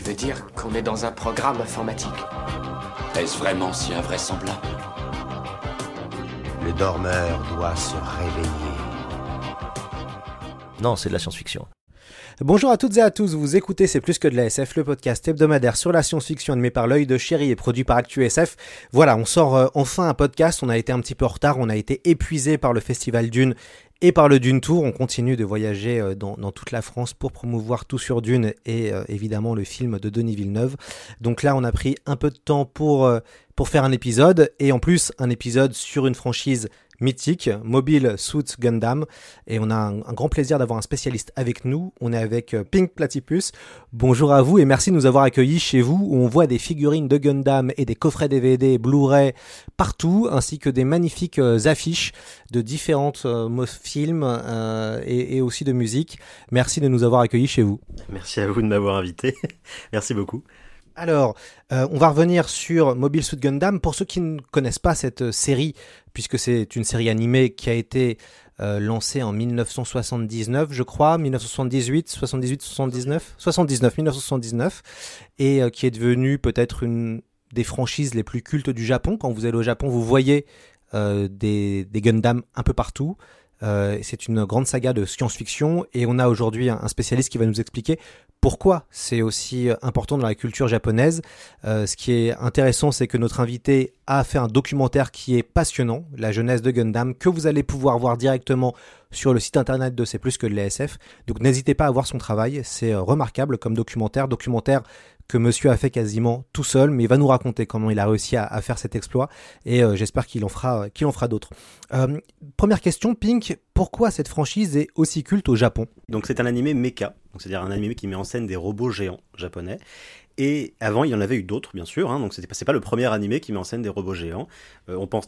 Tu veux dire qu'on est dans un programme informatique Est-ce vraiment si invraisemblable Le dormeur doit se réveiller. Non, c'est de la science-fiction. Bonjour à toutes et à tous, vous écoutez C'est plus que de la SF, le podcast hebdomadaire sur la science-fiction animé par l'œil de chéri et produit par ActuSF. Voilà, on sort euh, enfin un podcast, on a été un petit peu en retard, on a été épuisé par le festival Dune et par le Dune Tour. On continue de voyager euh, dans, toute la France pour promouvoir tout sur Dune et euh, évidemment le film de Denis Villeneuve. Donc là, on a pris un peu de temps pour, euh, pour faire un épisode et en plus un épisode sur une franchise mythique, Mobile Suit Gundam. Et on a un, grand plaisir d'avoir un spécialiste avec nous. On est avec euh, Pink Platypus. Bonjour à vous et merci de nous avoir accueillis chez vous où on voit des figurines de Gundam et des coffrets DVD, Blu-ray partout, ainsi que des magnifiques euh, affiches de différentes euh, films et aussi de musique. Merci de nous avoir accueillis chez vous. Merci à vous de m'avoir invité. Merci beaucoup. Alors, euh, on va revenir sur Mobile Suit Gundam. Pour ceux qui ne connaissent pas cette euh, série, puisque c'est une série animée qui a été euh, lancée en 1979, je crois, 1978, 78, 79, 79, 1979, et qui est devenue peut-être une des franchises les plus cultes du Japon. Quand vous allez au Japon, vous voyez des, Gundam un peu partout. C'est une grande saga de science-fiction et on a aujourd'hui un spécialiste qui va nous expliquer pourquoi c'est aussi euh, important dans la culture japonaise. Euh, ce qui est intéressant, c'est que notre invité a fait un documentaire qui est passionnant, la jeunesse de Gundam, que vous allez pouvoir voir directement sur le site internet de C'est plus que de l'ASF. Donc n'hésitez pas à voir son travail, c'est euh, remarquable comme documentaire, documentaire que monsieur a fait quasiment tout seul, mais il va nous raconter comment il a réussi à, faire cet exploit et euh, j'espère qu'il en fera, d'autres. Euh, première question, Pink, pourquoi cette franchise est aussi culte au Japon? Donc c'est un animé mecha, c'est-à-dire un animé qui met en scène des robots géants japonais. Et avant, il y en avait eu d'autres, bien sûr. Hein, donc c'était pas, le premier animé qui met en scène des robots géants. Euh, on pense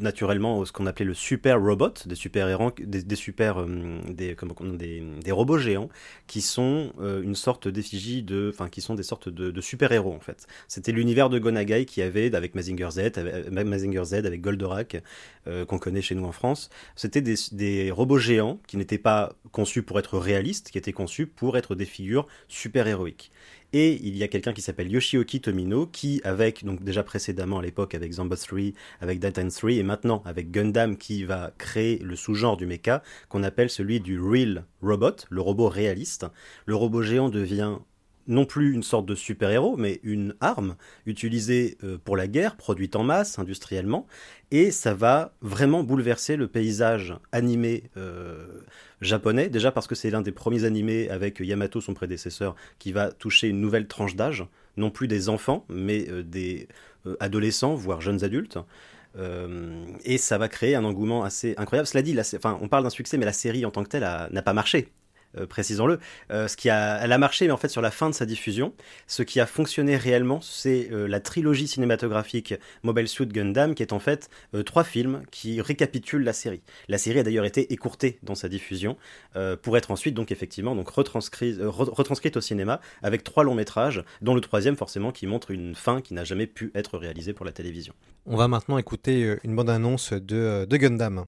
naturellement à ce qu'on appelait le super robot, des super des, super, euh, des, comment, des, des robots géants qui sont euh, une sorte d'effigie de, enfin qui sont des sortes de, de super héros en fait. C'était l'univers de Gonagai qui avait avec Mazinger Z, avec, Mazinger Z, avec Goldorak euh, qu'on connaît chez nous en France. C'était des robots géants qui n'étaient pas conçus pour être réalistes, qui étaient conçus pour être des figures super héroïques. Et il y a quelqu'un qui s'appelle Yoshioki Tomino qui, avec, donc déjà précédemment à l'époque avec Zombo 3, avec Titan 3 et maintenant avec Gundam qui va créer le sous-genre du mecha qu'on appelle celui du Real Robot, le robot réaliste. Le robot géant devient non plus une sorte de super-héros, mais une arme utilisée euh, pour la guerre, produite en masse, industriellement, et ça va vraiment bouleverser le paysage animé euh, japonais, déjà parce que c'est l'un des premiers animés avec Yamato, son prédécesseur, qui va toucher une nouvelle tranche d'âge, non plus des enfants, mais euh, des adolescents, voire jeunes adultes. Et ça va créer un engouement assez incroyable. Cela dit, on parle d'un succès, mais la série en tant que telle n'a pas marché. Euh, précisons-le. Euh, ce qui a, elle a marché, mais en fait sur la fin de sa diffusion, ce qui a fonctionné réellement, c'est euh, la trilogie cinématographique Mobile Suit Gundam, qui est en fait trois films qui récapitulent la série. La série a d'ailleurs été écourtée dans sa diffusion pour être ensuite donc effectivement donc retranscrise, euh, re- retranscrite au cinéma avec trois longs métrages, dont le troisième forcément qui montre une fin qui n'a jamais pu être réalisée pour la télévision. On va maintenant écouter une bande-annonce de, de Gundam.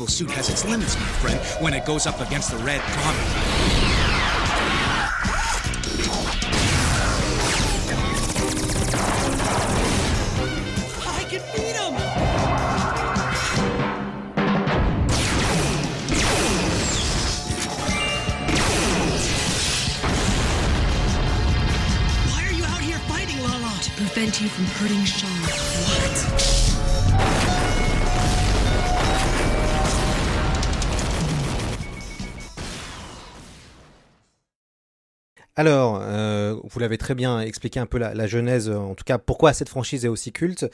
Mobile suit has its limits, my friend, when it goes up against the red comet. I can beat him! Why are you out here fighting, Lala? Prevent you from hurting Sean. What? Alors, euh, vous l'avez très bien expliqué un peu la, genèse, en tout cas pourquoi cette franchise est aussi culte.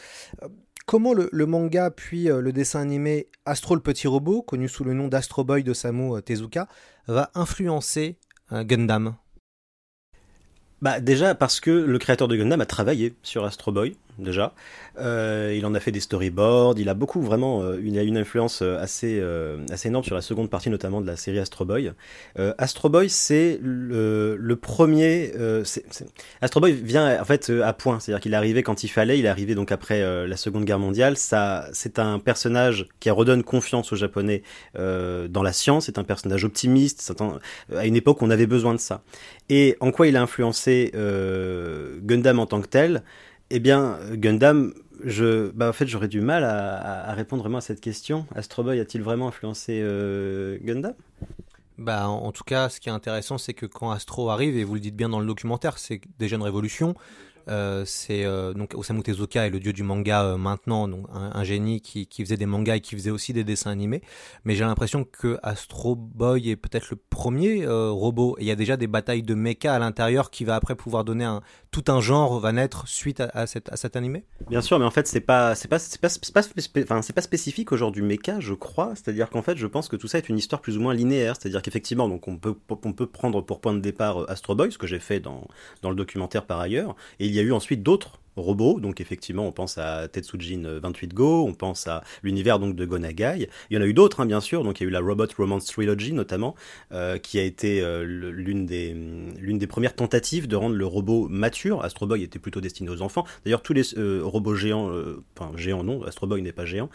Comment le, manga puis euh, le dessin animé Astro le petit robot, connu sous le nom d'Astro Boy d'Osamu Tezuka, va influencer euh, Gundam? Bah déjà parce que le créateur de Gundam a travaillé sur Astro Boy, déjà. Euh, il en a fait des storyboards, il a beaucoup vraiment, euh, il a une influence euh, assez, assez énorme sur la seconde partie notamment de la série Astro Boy. Astro Boy c'est le, premier. Astro Boy vient en fait à point, c'est-à-dire qu'il est arrivé quand il fallait, il est arrivé donc après la seconde guerre mondiale. Ça, c'est un personnage qui redonne confiance aux Japonais dans la science, c'est un personnage optimiste, à une époque on avait besoin de ça. Et en quoi il a influencé Gundam en tant que tel? Eh bien, Gundam, je, bah en fait, j'aurais du mal à, répondre vraiment à cette question. Astro Boy a-t-il vraiment influencé euh, Gundam? Bah, en, en, tout cas, ce qui est intéressant, c'est que quand Astro arrive, et vous le dites bien dans le documentaire, c'est déjà une révolution. Euh, c'est euh, donc Osamu Tezuka est le dieu du manga euh, maintenant, donc un, génie qui, qui, faisait des mangas et qui faisait aussi des dessins animés. Mais j'ai l'impression que Astro Boy est peut-être le premier robot. Il y a déjà des batailles de mecha à l'intérieur qui va après pouvoir donner un tout un genre va naître suite à, cette, à cet animé. Bien sûr, mais en fait c'est pas c'est pas c'est pas c'est pas spécifique au genre du mecha, je crois. C'est-à-dire qu'en fait je pense que tout ça est une histoire plus ou moins linéaire. C'est-à-dire qu'effectivement donc on peut on peut prendre pour point de départ Astro Boy, ce que j'ai fait dans dans le documentaire par ailleurs. Et il y a eu ensuite d'autres robots. Donc effectivement, on pense à Tetsujin 28 Go, on pense à l'univers donc de Gonagai. Il y en a eu d'autres, hein, bien sûr. Donc il y a eu la Robot Romance Trilogy notamment, euh, qui a été euh, l'une des l'une des premières tentatives de rendre le robot mature. Astro Boy était plutôt destiné aux enfants. D'ailleurs, tous les euh, robots géants, enfin géants non, Astro Boy n'est pas géant.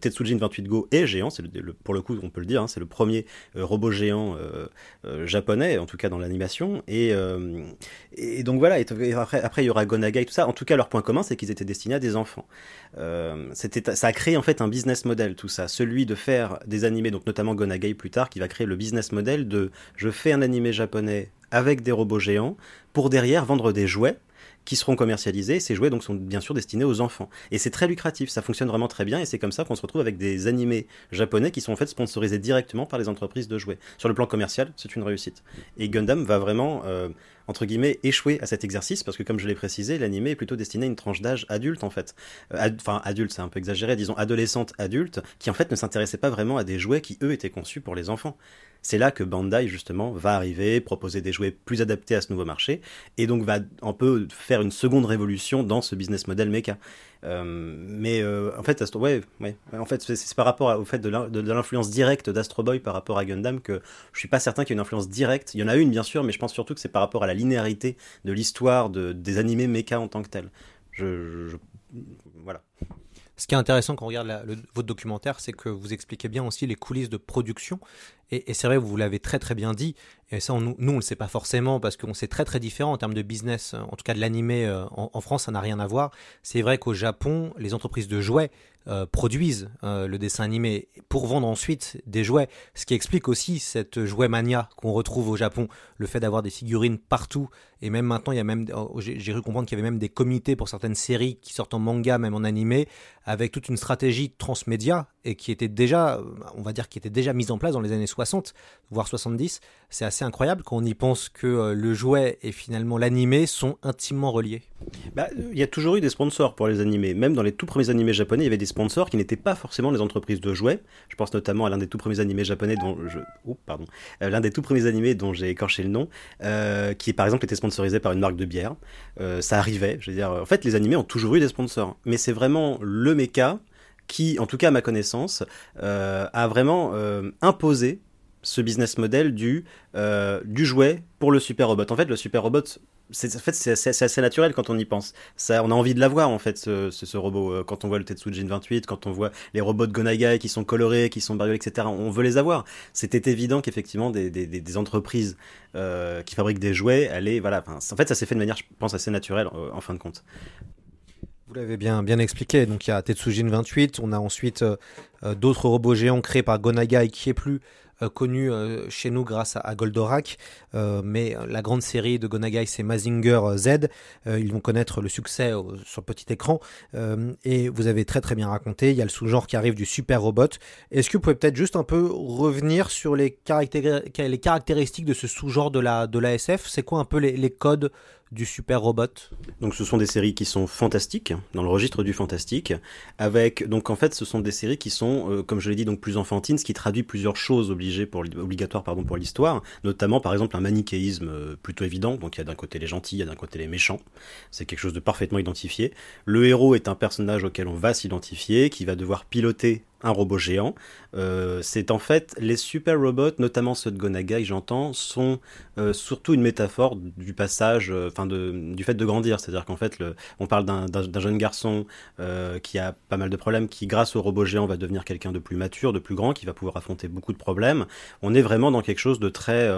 Tetsujin 28 Go est géant. C'est le, pour le coup, on peut le dire, hein, c'est le premier robot géant japonais, en tout cas dans l'animation. Et, et donc voilà. Après, après il y aura Gonagai, tout ça en tout cas, leur point commun, c'est qu'ils étaient destinés à des enfants. Euh, ça a créé en fait un business model, tout ça, celui de faire des animés, donc notamment Gonagai plus tard, qui va créer le business model de je fais un animé japonais avec des robots géants pour derrière vendre des jouets qui seront commercialisés. Ces jouets donc sont bien sûr destinés aux enfants. Et c'est très lucratif, ça fonctionne vraiment très bien et c'est comme ça qu'on se retrouve avec des animés japonais qui sont en fait sponsorisés directement par les entreprises de jouets. Sur le plan commercial, c'est une réussite. Et Gundam va vraiment euh, entre guillemets échouer à cet exercice parce que comme je l'ai précisé, l'animé est plutôt destiné à une tranche d'âge adulte en fait. Euh, enfin adulte, c'est un peu exagéré, disons adolescente adulte qui en fait ne s'intéressait pas vraiment à des jouets qui eux étaient conçus pour les enfants. C'est là que Bandai justement va arriver, proposer des jouets plus adaptés à ce nouveau marché et donc va un peu faire une seconde révolution dans ce business model mecha. Euh, mais euh, en fait, Astro, en fait, c'est par rapport au fait de l'influence directe d'Astro Boy par rapport à Gundam que je suis pas certain qu'il y ait une influence directe. Il y en a une bien sûr, mais je pense surtout que c'est par rapport à la linéarité de l'histoire de, des animés mecha en tant que tel. Je, voilà. Ce qui est intéressant quand on regarde votre documentaire, c'est que vous expliquez bien aussi les coulisses de production. Et, c'est vrai, vous l'avez très très bien dit. Et ça, nous, on ne le sait pas forcément parce qu'on sait très très différent en termes de business. En tout cas, de l'animé euh, en, en, France, ça n'a rien à voir. C'est vrai qu'au Japon, les entreprises de jouets euh, produisent euh, le dessin animé pour vendre ensuite des jouets, ce qui explique aussi cette jouet mania qu'on retrouve au Japon, le fait d'avoir des figurines partout et même maintenant il y a même oh, j'ai cru comprendre qu'il y avait même des comités pour certaines séries qui sortent en manga même en animé avec toute une stratégie transmédia et qui était déjà on va dire qui était déjà mise en place dans les années 60 voire 70 c'est assez incroyable quand on y pense que euh, le jouet et finalement l'animé sont intimement reliés. Bah, il y a toujours eu des sponsors pour les animés. Même dans les tout premiers animés japonais il y avait des sponsors qui n'étaient pas forcément les entreprises de jouets. Je pense notamment à l'un des tout premiers animés japonais dont je pardon euh, l'un des tout premiers animés dont j'ai écorché le nom euh, qui par exemple était sponsorisé par une marque de bière. Ça arrivait je veux dire en fait les animés ont toujours eu des sponsors. Mais c'est vraiment le méca qui en tout cas à ma connaissance euh, a vraiment euh, imposé ce business model du, euh, du jouet pour le super robot. En fait, le super robot, c'est en fait, assez, naturel quand on y pense. On a envie de l'avoir en fait, ce, ce, robot. Quand on voit le Tetsujin 28, quand on voit les robots de Gonagai qui sont colorés, qui sont bariolés, etc. On veut les avoir. C'était évident qu'effectivement des, entreprises qui fabriquent des jouets allaient, voilà. En fait, ça s'est fait de manière, je pense, assez naturelle en fin de compte. Vous l'avez bien, bien expliqué. Donc il y a Tetsujin 28, on a ensuite euh, d'autres robots géants créés par Gonagai qui est plus euh, connu euh, chez nous grâce à, Goldorak, euh, mais la grande série de Gonagai c'est Mazinger Z. Euh, ils vont connaître le succès sur le petit écran Euh, et vous avez très très bien raconté. Il y a le sous-genre qui arrive du super robot. Est-ce que vous pouvez peut-être juste un peu revenir sur les, caractéri- les caractéristiques de ce sous-genre de la SF C'est quoi un peu les codes du super robot Donc ce sont des séries qui sont fantastiques, dans le registre du fantastique, avec donc en fait ce sont des séries qui sont, euh, comme je l'ai dit, donc plus enfantines, ce qui traduit plusieurs choses obligées pour obligatoires pardon pour l'histoire, notamment par exemple un manichéisme euh, plutôt évident. Donc il y a d'un côté les gentils, il y a d'un côté les méchants. C'est quelque chose de parfaitement identifié. Le héros est un personnage auquel on va s'identifier, qui va devoir piloter un robot géant. Euh, c'est en fait les super robots, notamment ceux de Gonagai, j'entends, sont euh, surtout une métaphore du passage, euh, enfin du fait de grandir. C'est-à-dire qu'en fait, on parle d'un- jeune garçon qui a pas mal de problèmes, qui grâce au robot géant va devenir quelqu'un de plus mature, de plus grand, qui va pouvoir affronter beaucoup de problèmes. On est vraiment dans quelque chose de très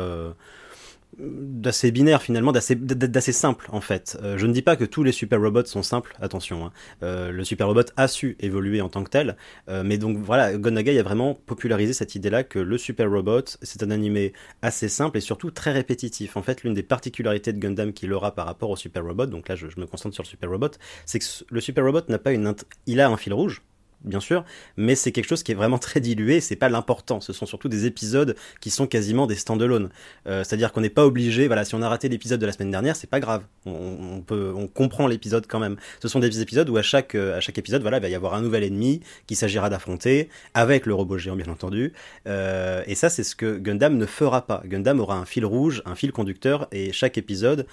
d'assez binaire finalement, d'assez simple en fait. Euh, je ne dis pas que tous les super robots sont simples, attention. hein. Euh, le super robot a su évoluer en tant que tel, euh, mais donc voilà, Gonagai a vraiment popularisé cette idée-là que le super robot c'est un animé assez simple et surtout très répétitif. En fait, l'une des particularités de Gundam qu'il aura par rapport au super robot, donc là je, je me concentre sur le super robot, c'est que le super robot n'a pas une, il a un fil rouge bien sûr, mais c'est quelque chose qui est vraiment très dilué, c'est pas l'important, ce sont surtout des épisodes qui sont quasiment des stand-alone. Euh, C'est-à-dire qu'on n'est pas obligé, voilà, si on a raté l'épisode de la semaine dernière, c'est pas grave, on, peut, on comprend l'épisode quand même. Ce sont des épisodes où à chaque, euh, à chaque épisode, voilà, il va y avoir un nouvel ennemi qu'il s'agira d'affronter, avec le robot géant bien entendu, Euh, et ça c'est ce que Gundam ne fera pas. Gundam aura un fil rouge, un fil conducteur, et chaque épisode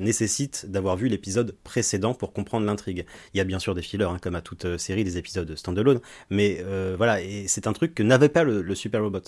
nécessite d'avoir vu l'épisode précédent pour comprendre l'intrigue. Il y a bien sûr des fillers, hein, comme à toute série, des épisodes standalone, mais euh, voilà, et c'est un truc que n'avait pas le, le Super Robot.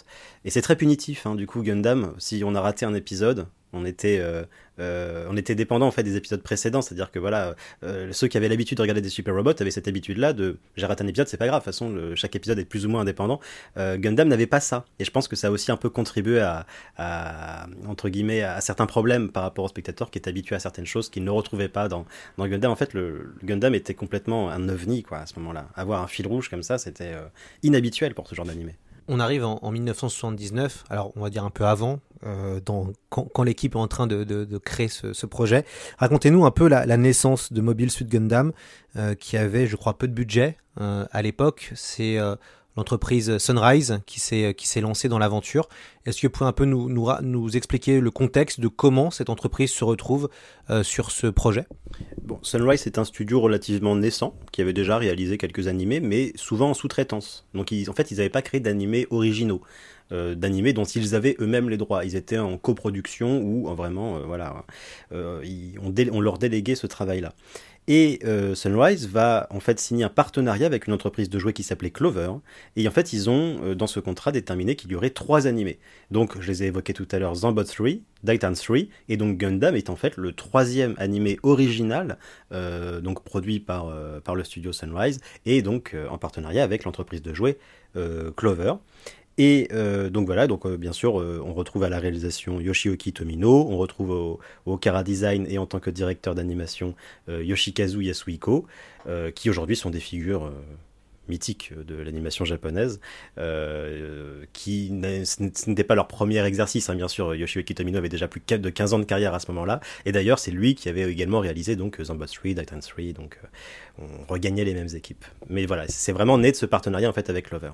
Et c'est très punitif, hein, du coup, Gundam, si on a raté un épisode, on était, euh, euh, on était dépendant en fait des épisodes précédents, c'est-à-dire que voilà, euh, ceux qui avaient l'habitude de regarder des super robots avaient cette habitude-là de j'ai raté un épisode, c'est pas grave, de toute façon chaque épisode est plus ou moins indépendant. Gundam n'avait pas ça, et je pense que ça a aussi un peu contribué à, entre guillemets à certains problèmes par rapport au spectateur qui est habitué à certaines choses qu'il ne retrouvait pas dans, dans Gundam. En fait, le, Gundam était complètement un ovni quoi à ce moment-là. Avoir un fil rouge comme ça, c'était inhabituel pour ce genre d'animé. On arrive en, en 1979, alors on va dire un peu avant, euh, quand, l'équipe est en train de, créer ce, projet. Racontez-nous un peu la, naissance de Mobile Suit Gundam, euh, qui avait, je crois, peu de budget euh, à l'époque. C'est l'entreprise Sunrise qui s'est lancée dans l'aventure. Est-ce que vous pouvez un peu nous, expliquer le contexte de comment cette entreprise se retrouve sur ce projet? Bon, Sunrise est un studio relativement naissant qui avait déjà réalisé quelques animés, mais souvent en sous-traitance. Donc, en fait, ils n'avaient pas créé d'animés originaux, euh, d'animés dont ils avaient eux-mêmes les droits. Ils étaient en coproduction ou euh, vraiment, euh, voilà, euh, on, leur déléguait ce travail-là. Et Sunrise va en fait signer un partenariat avec une entreprise de jouets qui s'appelait Clover. Et en fait, ils ont dans ce contrat déterminé qu'il y aurait trois animés. Donc, je les ai évoqués tout à l'heure, Zambot 3, Titan 3, et donc Gundam est en fait le troisième animé original, donc produit par, par le studio Sunrise, et donc en partenariat avec l'entreprise de jouets Clover. Et euh, donc voilà, donc euh, bien sûr, euh, on retrouve à la réalisation Yoshioki Tomino, on retrouve au, Kara Design et en tant que directeur d'animation Yoshikazu Yasuhiko, qui aujourd'hui sont des figures mythiques de l'animation japonaise, qui ce n'était pas leur premier exercice, hein, bien sûr. Yoshioki Tomino avait déjà plus de 15 ans de carrière à ce moment-là, et d'ailleurs c'est lui qui avait également réalisé donc Zambot 3, Titan 3, donc on regagnait les mêmes équipes. Mais voilà, c'est vraiment né de ce partenariat en fait avec Clover.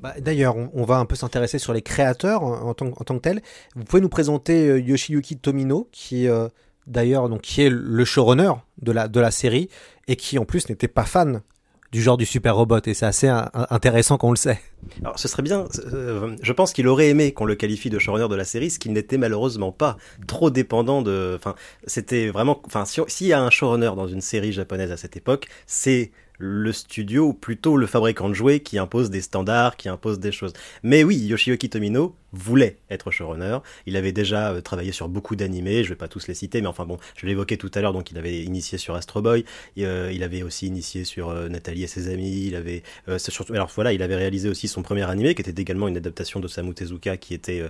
Bah, D'ailleurs, on, va un peu s'intéresser sur les créateurs en, tant, que tels. Vous pouvez nous présenter euh, Yoshiyuki Tomino, qui euh, d'ailleurs donc qui est le showrunner de la de la série et qui en plus n'était pas fan du genre du super robot et c'est assez un- intéressant quand on le sait. Alors, ce serait bien. euh, je pense qu'il aurait aimé qu'on le qualifie de showrunner de la série, ce qu'il n'était malheureusement pas. Trop dépendant de. Enfin, c'était vraiment. Enfin, si- s'il y a un showrunner dans une série japonaise à cette époque, c'est le studio, ou plutôt le fabricant de jouets, qui impose des standards, qui impose des choses. Mais oui, Yoshioki Tomino voulait être showrunner. Il avait déjà euh, travaillé sur beaucoup d'animés, je vais pas tous les citer, mais enfin bon, je l'évoquais tout à l'heure, donc il avait initié sur Astro Boy, euh, il avait aussi initié sur euh, Nathalie et ses amis, il avait surtout, alors voilà, il avait réalisé aussi son premier animé, qui était également une adaptation de Samu Tezuka, qui était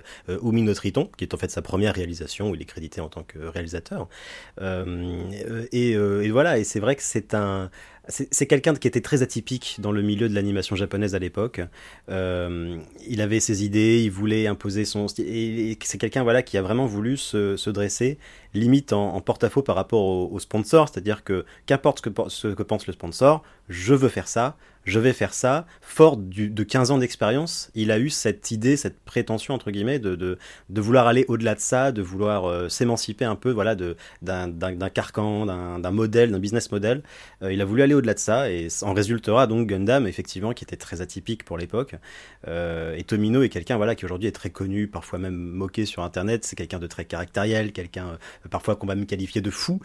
Umi no Triton, qui est en fait sa première réalisation, où il est crédité en tant que réalisateur. Et, voilà, et c'est vrai que c'est un c'est quelqu'un qui était très atypique dans le milieu de l'animation japonaise à l'époque. Il avait ses idées, il voulait imposer son style. Et, c'est quelqu'un voilà qui a vraiment voulu se, se dresser limite en, porte-à-faux par rapport au, sponsor, c'est-à-dire que qu'importe ce que pense le sponsor, je veux faire ça, je vais faire ça. Fort de 15 ans d'expérience, il a eu cette idée, cette prétention entre guillemets de, de, vouloir aller au-delà de ça, de vouloir euh, s'émanciper un peu voilà d'un carcan, d'un modèle, d'un business model. Euh, il a voulu aller au-delà de ça et en résultera donc Gundam effectivement qui était très atypique pour l'époque. Euh, et Tomino est quelqu'un voilà qui aujourd'hui est très connu, parfois même moqué sur internet. C'est quelqu'un de très caractériel, quelqu'un parfois qu'on va me qualifier de fou,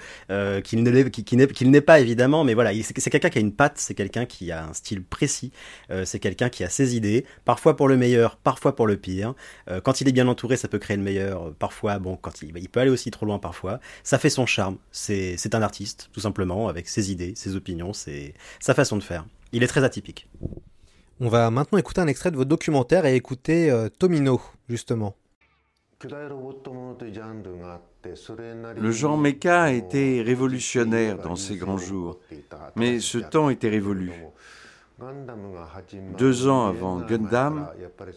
qu'il n'est pas évidemment, mais voilà, il- c'est c'est quelqu'un qui a une patte, c'est quelqu'un qui a un style précis, euh, c'est quelqu'un qui a ses idées, parfois pour le meilleur, parfois pour le pire. Euh, quand il est bien entouré, ça peut créer le meilleur. euh, Parfois, bon, quand il, il peut aller aussi trop loin parfois. Ça fait son charme. C'est c'est un artiste, tout simplement, avec ses idées, ses opinions, sa façon de faire. Il est très atypique. On va maintenant écouter un extrait de votre documentaire et écouter euh, Tomino, justement. Le genre mecha a été révolutionnaire dans ces grands jours, mais ce temps était révolu. Deux ans avant Gundam,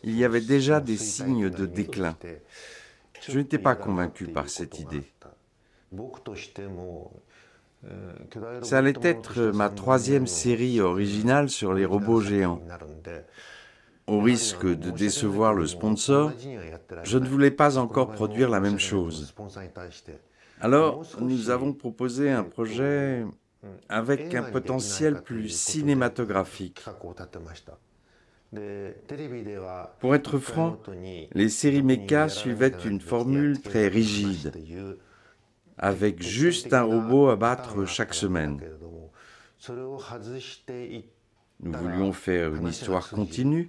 il y avait déjà des signes de déclin. Je n'étais pas convaincu par cette idée. Ça allait être ma troisième série originale sur les robots géants. Au risque de décevoir le sponsor, je ne voulais pas encore produire la même chose. Alors, nous avons proposé un projet avec un potentiel plus cinématographique. Pour être franc, les séries mecha suivaient une formule très rigide, avec juste un robot à battre chaque semaine. Nous voulions faire une histoire continue,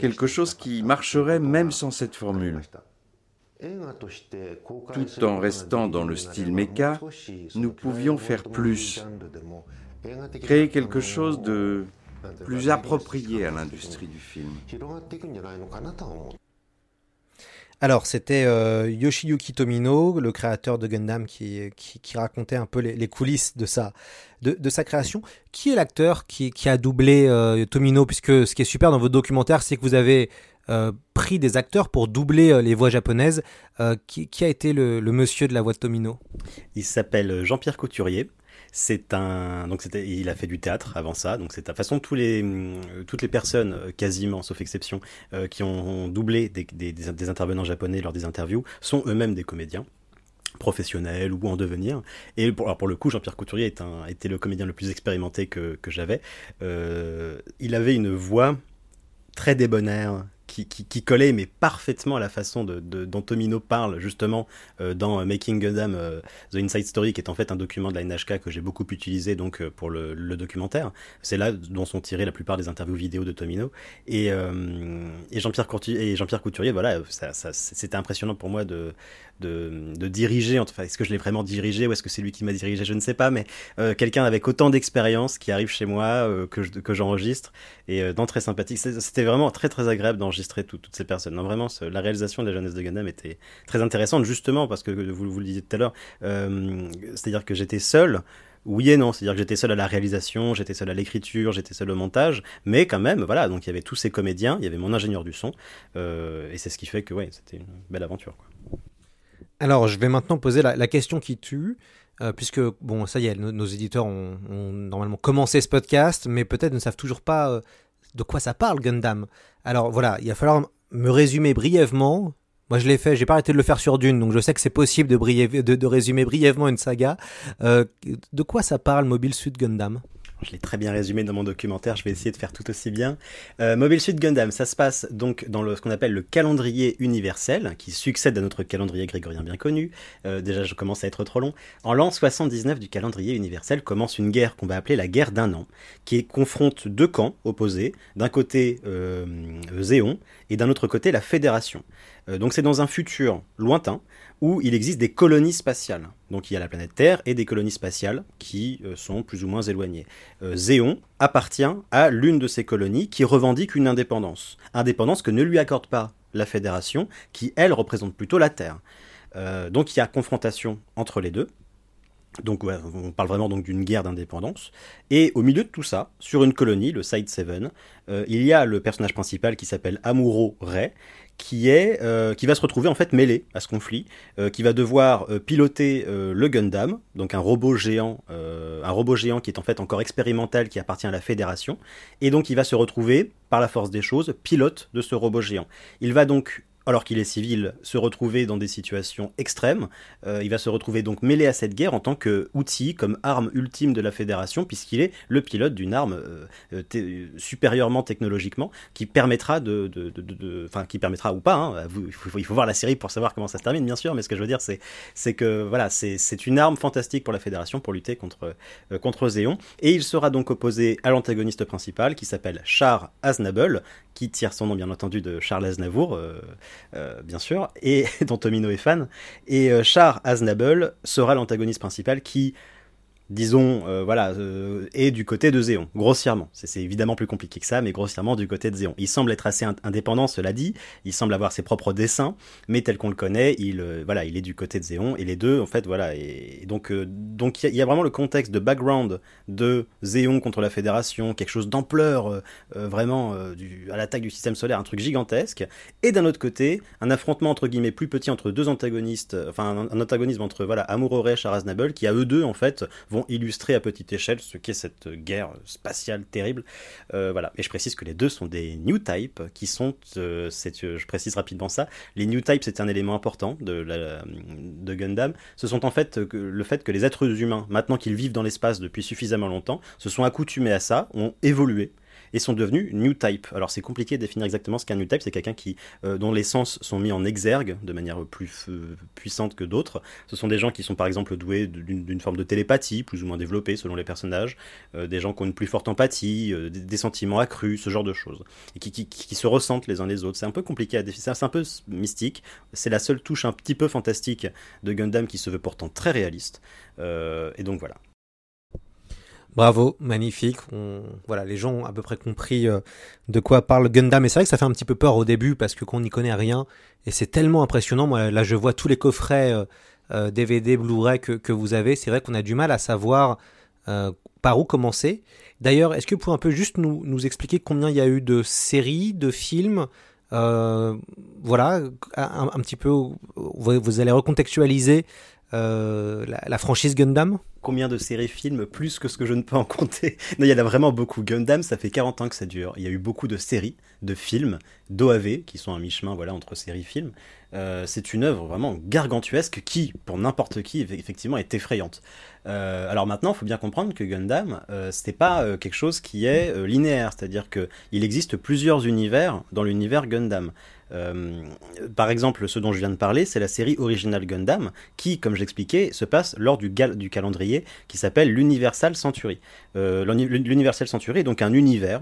quelque chose qui marcherait même sans cette formule. Tout en restant dans le style mecha, nous pouvions faire plus, créer quelque chose de plus approprié à l'industrie du film. Alors, c'était euh, Yoshiyuki Tomino, le créateur de Gundam, qui, qui, qui racontait un peu les, les coulisses de sa, de, de, sa création. Qui est l'acteur qui, qui, a doublé euh, Tomino? Puisque ce qui est super dans votre documentaire, c'est que vous avez euh, pris des acteurs pour doubler euh, les voix japonaises. Euh, Qui, a été le, monsieur de la voix de Tomino? Il s'appelle Jean-Pierre Couturier. C'est un donc il a fait du théâtre avant ça donc c'est de toute façon tous les euh, toutes les personnes quasiment sauf exception qui ont doublé des, intervenants japonais lors des interviews sont eux-mêmes des comédiens professionnels ou en devenir. Et pour, alors pour le coup, Jean-Pierre Couturier était le comédien le plus expérimenté que, j'avais. Il avait une voix très débonnaire, qui, collait mais parfaitement à la façon de, de, dont Tomino parle justement euh, dans Making Gundam euh, The Inside Story qui est en fait un document de la NHK que j'ai beaucoup utilisé donc euh, pour le, documentaire. C'est là dont sont tirées la plupart des interviews vidéo de Tomino. Et, euh, et Jean-Pierre Couturier, voilà c'était impressionnant pour moi de, de, diriger enfin est-ce que je l'ai vraiment dirigé ou est-ce que c'est lui qui m'a dirigé je ne sais pas mais euh, quelqu'un avec autant d'expérience qui arrive chez moi euh, que, j'enregistre et dans très sympathique c'était vraiment très très agréable d'enregistrer tout, toutes ces personnes. Non, vraiment, la réalisation de la jeunesse de Gundam était très intéressante, justement, parce que vous, vous le disiez tout à l'heure, euh, c'est-à-dire que j'étais seul. Oui et non, c'est-à-dire que j'étais seul à la réalisation, j'étais seul à l'écriture, j'étais seul au montage, mais quand même, voilà, donc il y avait tous ces comédiens, il y avait mon ingénieur du son, euh, et c'est ce qui fait que, ouais, c'était une belle aventure. Quoi. Alors, je vais maintenant poser la, question qui tue. Euh, puisque, bon, ça y est, nos, éditeurs ont, normalement commencé ce podcast, mais peut-être ne savent toujours pas euh, de quoi ça parle Gundam. Alors voilà, il va falloir me résumer brièvement. Moi je l'ai fait, j'ai pas arrêté de le faire sur Dune, donc je sais que c'est possible de, résumer brièvement une saga. Euh, de quoi ça parle Mobile Suit Gundam? Je l'ai très bien résumé dans mon documentaire, je vais essayer de faire tout aussi bien. Euh, Mobile Suit Gundam, ça se passe donc dans ce qu'on appelle le calendrier universel, qui succède à notre calendrier grégorien bien connu. Euh, déjà, je commence à être trop long. En l'an 79 du calendrier universel commence une guerre qu'on va appeler la guerre d'un an, qui confronte deux camps opposés. D'un côté, euh, Zéon, et d'un autre côté, la Fédération. Euh, donc c'est dans un futur lointain, où il existe des colonies spatiales. Donc il y a la planète Terre et des colonies spatiales qui euh, sont plus ou moins éloignées. Euh, Zéon appartient à l'une de ces colonies qui revendique une indépendance. Indépendance que ne lui accorde pas la Fédération, qui elle représente plutôt la Terre. Donc il y a confrontation entre les deux. Donc on parle vraiment donc d'une guerre d'indépendance. Et au milieu de tout ça, sur une colonie, le Side 7, euh, il y a le personnage principal qui s'appelle Amuro Ray, qui est euh, qui va se retrouver en fait mêlé à ce conflit, euh, qui va devoir piloter le Gundam, donc un robot géant, un robot géant qui est en fait encore expérimental, qui appartient à la Fédération, et donc il va se retrouver par la force des choses pilote de ce robot géant. Il va donc alors qu'il est civil, se retrouver dans des situations extrêmes. Euh, il va se retrouver donc mêlé à cette guerre en tant qu'outil, comme arme ultime de la Fédération, puisqu'il est le pilote d'une arme euh, euh, supérieurement technologiquement, qui permettra de, enfin qui permettra ou pas. hein, il, faut, voir la série pour savoir comment ça se termine, bien sûr. Mais ce que je veux dire, c'est que voilà, c'est une arme fantastique pour la Fédération pour lutter contre contre Zéon, et il sera donc opposé à l'antagoniste principal qui s'appelle Char Aznable, qui tire son nom bien entendu de Charles Aznavour. Euh, bien sûr, et dont Tomino est fan. Et euh, Char Aznable sera l'antagoniste principal qui, disons, euh, voilà, euh, est du côté de Zéon, grossièrement. C'est évidemment plus compliqué que ça, mais grossièrement du côté de Zéon. Il semble être assez in- indépendant, cela dit. Il semble avoir ses propres dessins, mais tel qu'on le connaît, il, euh, voilà, il est du côté de Zéon. Et les deux, en fait, voilà. Donc, euh, donc il y, a- vraiment le contexte de background de Zéon contre la Fédération, quelque chose d'ampleur, vraiment à l'attaque du système solaire, un truc gigantesque. Et d'un autre côté, un affrontement entre guillemets plus petit entre deux antagonistes, enfin un, antagonisme entre voilà Amuro et Charaznable, qui à eux deux en fait vont illustrer à petite échelle ce qu'est cette guerre spatiale terrible. Euh, voilà. Et je précise que les deux sont des new types, qui sont, euh, euh, je précise rapidement ça, les new types c'est un élément important de, la, de Gundam. Ce sont en fait euh, le fait que les êtres humains, maintenant qu'ils vivent dans l'espace depuis suffisamment longtemps, se sont accoutumés à ça, ont évolué et sont devenus new type. Alors c'est compliqué de définir exactement ce qu'est un new type, c'est quelqu'un qui euh, dont les sens sont mis en exergue de manière plus euh, puissante que d'autres. Ce sont des gens qui sont par exemple doués d'une forme de télépathie plus ou moins développée selon les personnages, euh, des gens qui ont une plus forte empathie, des, sentiments accrus, ce genre de choses, et qui, qui, se ressentent les uns les autres. C'est un peu compliqué à définir, c'est un peu mystique. C'est la seule touche un petit peu fantastique de Gundam qui se veut pourtant très réaliste. Et donc voilà. Bravo, magnifique. Voilà, les gens ont à peu près compris euh, de quoi parle Gundam. Et c'est vrai que ça fait un petit peu peur au début parce que qu'on n'y connaît rien. Et c'est tellement impressionnant. Moi, là, je vois tous les coffrets euh, euh, DVD, Blu-ray que, vous avez. C'est vrai qu'on a du mal à savoir euh, par où commencer. D'ailleurs, est-ce que vous pouvez un peu juste nous, expliquer combien il y a eu de séries, de films euh, Voilà, un, petit peu. Vous allez recontextualiser euh, la, franchise Gundam combien de séries films plus que ce que je ne peux en compter. Non, il y en a vraiment beaucoup. Gundam, ça fait 40 ans que ça dure. Il y a eu beaucoup de séries, de films, d'OAV, qui sont à mi-chemin voilà, entre séries films. Euh, c'est une œuvre vraiment gargantuesque qui, pour n'importe qui, effectivement, est effrayante. Euh, alors maintenant, il faut bien comprendre que Gundam, euh, c'était pas euh, quelque chose qui est linéaire, c'est-à-dire qu'il existe plusieurs univers dans l'univers Gundam. Par exemple, ce dont je viens de parler, c'est la série originale Gundam, qui, comme j'expliquais, se passe lors du, du calendrier qui s'appelle l'Universal Century. L'Universal Century est donc un univers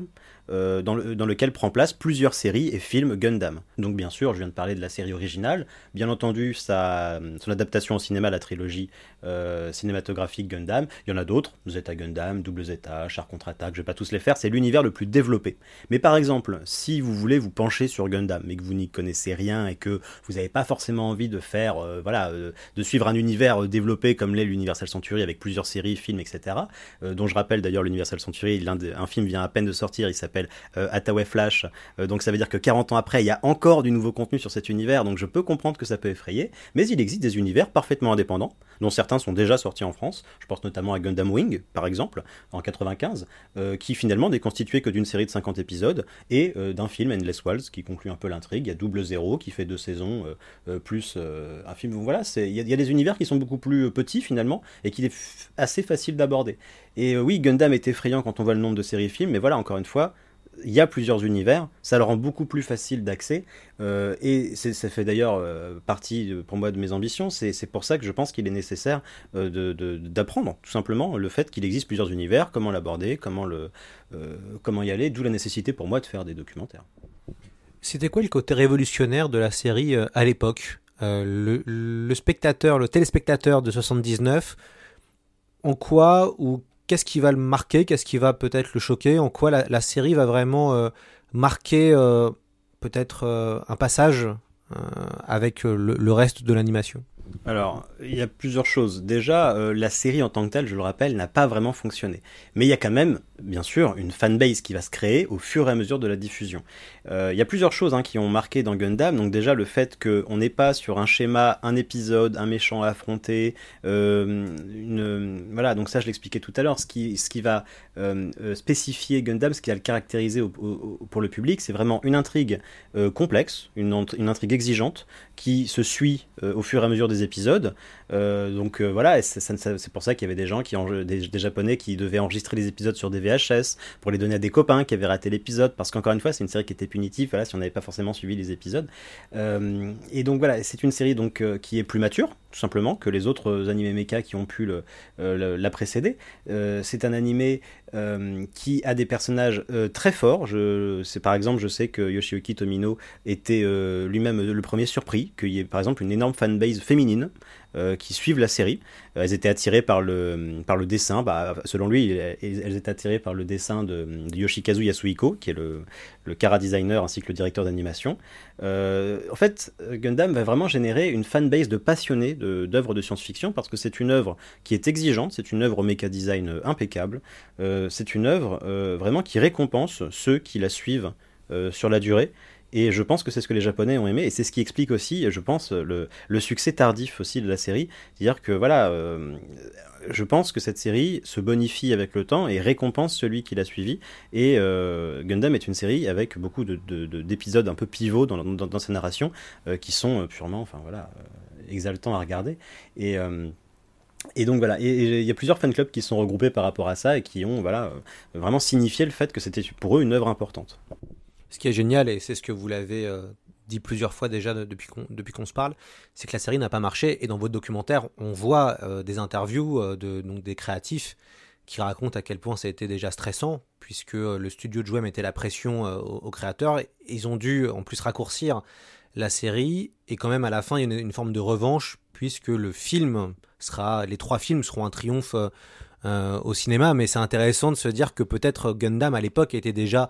euh, dans, dans, lequel prend place plusieurs séries et films Gundam. Donc bien sûr, je viens de parler de la série originale, bien entendu sa, son adaptation au cinéma, la trilogie euh, cinématographique Gundam, il y en a d'autres, Zeta Gundam, Double Zeta, Char contre-attaque, je vais pas tous les faire, c'est l'univers le plus développé. Mais par exemple, si vous voulez vous pencher sur Gundam, mais que vous n'y connaissez rien et que vous n'avez pas forcément envie de faire, euh, voilà, euh, de suivre un univers développé comme l'est l'Universal Century avec plusieurs séries, films, etc., dont je rappelle d'ailleurs l'Universal Century, un, film vient à peine de sortir, il s'appelle Attaway Flash, donc ça veut dire que 40 ans après, il y a encore du nouveau contenu sur cet univers, donc je peux comprendre que ça peut effrayer, mais il existe des univers parfaitement indépendants, dont certains sont déjà sortis en France, je pense notamment à Gundam Wing, par exemple, en 95, euh, qui finalement n'est constitué que d'une série de 50 épisodes et euh, d'un film, Endless Walls, qui conclut un peu l'intrigue, intrigue. Il y a Double Zéro qui fait deux saisons, plus un film. Voilà, il y, a des univers qui sont beaucoup plus petits finalement et qui est assez facile d'aborder. Et oui, Gundam est effrayant quand on voit le nombre de séries films, mais voilà, encore une fois, il y a plusieurs univers, ça le rend beaucoup plus facile d'accès, euh, et ça fait d'ailleurs euh, partie pour moi de mes ambitions, c'est pour ça que je pense qu'il est nécessaire euh, d'apprendre tout simplement le fait qu'il existe plusieurs univers, comment l'aborder, comment, le, comment y aller, d'où la nécessité pour moi de faire des documentaires. C'était quoi le côté révolutionnaire de la série à l'époque? Le, le, spectateur, le téléspectateur de 79, en quoi ou qu'est-ce qui va le marquer, qu'est-ce qui va peut-être le choquer, en quoi la, série va vraiment euh, marquer euh, peut-être euh, un passage avec le, reste de l'animation? Alors, il y a plusieurs choses. Déjà, la série en tant que telle, je le rappelle, n'a pas vraiment fonctionné. Mais il y a quand même bien sûr, une fanbase qui va se créer au fur et à mesure de la diffusion. Euh, il y a plusieurs choses hein, qui ont marqué dans Gundam. Donc déjà le fait qu'on n'est pas sur un schéma, un épisode, un méchant à affronter. Euh, voilà, donc ça je l'expliquais tout à l'heure. Ce qui, va euh, spécifier Gundam, ce qui va le caractériser pour le public, c'est vraiment une intrigue complexe, une, une, intrigue exigeante qui se suit au fur et à mesure des épisodes. donc voilà, c'est pour ça qu'il y avait des gens qui, des, des japonais qui devaient enregistrer les épisodes sur des VHS pour les donner à des copains qui avaient raté l'épisode parce qu'encore une fois c'est une série qui était punitive voilà, si on n'avait pas forcément suivi les épisodes euh, et donc voilà c'est une série donc euh, qui est plus mature tout simplement que les autres animés mecha qui ont pu euh, la précéder. C'est un animé qui a des personnages très forts. Je, c'est par exemple je sais que Yoshiyuki Tomino était lui-même le premier surpris qu'il y ait par exemple une énorme fanbase féminine euh, qui suivent la série. Euh, elles étaient attirées par le, par le dessin. Bah, selon lui, elles étaient attirées par le dessin de, Yoshikazu Yasuhiko, qui est le, le Kara designer ainsi que le directeur d'animation. Euh, en fait, Gundam va vraiment générer une fanbase de passionnés d'œuvres de, science-fiction parce que c'est une œuvre qui est exigeante, c'est une œuvre au méca design impeccable, c'est une œuvre vraiment qui récompense ceux qui la suivent sur la durée. Et je pense que c'est ce que les Japonais ont aimé, et c'est ce qui explique aussi, je pense, le, succès tardif aussi de la série. C'est-à-dire que voilà, euh, je pense que cette série se bonifie avec le temps et récompense celui qui l'a suivi. Et euh, Gundam est une série avec beaucoup d'épisodes un peu pivots dans, sa narration, euh, qui sont purement, enfin voilà, exaltants à regarder. Et donc voilà, il y a plusieurs fan clubs qui sont regroupés par rapport à ça et qui ont voilà vraiment signifié le fait que c'était pour eux une œuvre importante. Ce qui est génial, et c'est ce que vous l'avez euh, dit plusieurs fois déjà depuis qu'on, se parle, c'est que la série n'a pas marché. Et dans votre documentaire, on voit euh, des interviews euh, de, donc des créatifs qui racontent à quel point ça a été déjà stressant, puisque le studio de jouer mettait la pression aux, créateurs. Ils ont dû en plus raccourcir la série, et quand même à la fin, il y a une, forme de revanche, puisque le film sera, les trois films seront un triomphe au cinéma. Mais c'est intéressant de se dire que peut-être Gundam à l'époque était déjà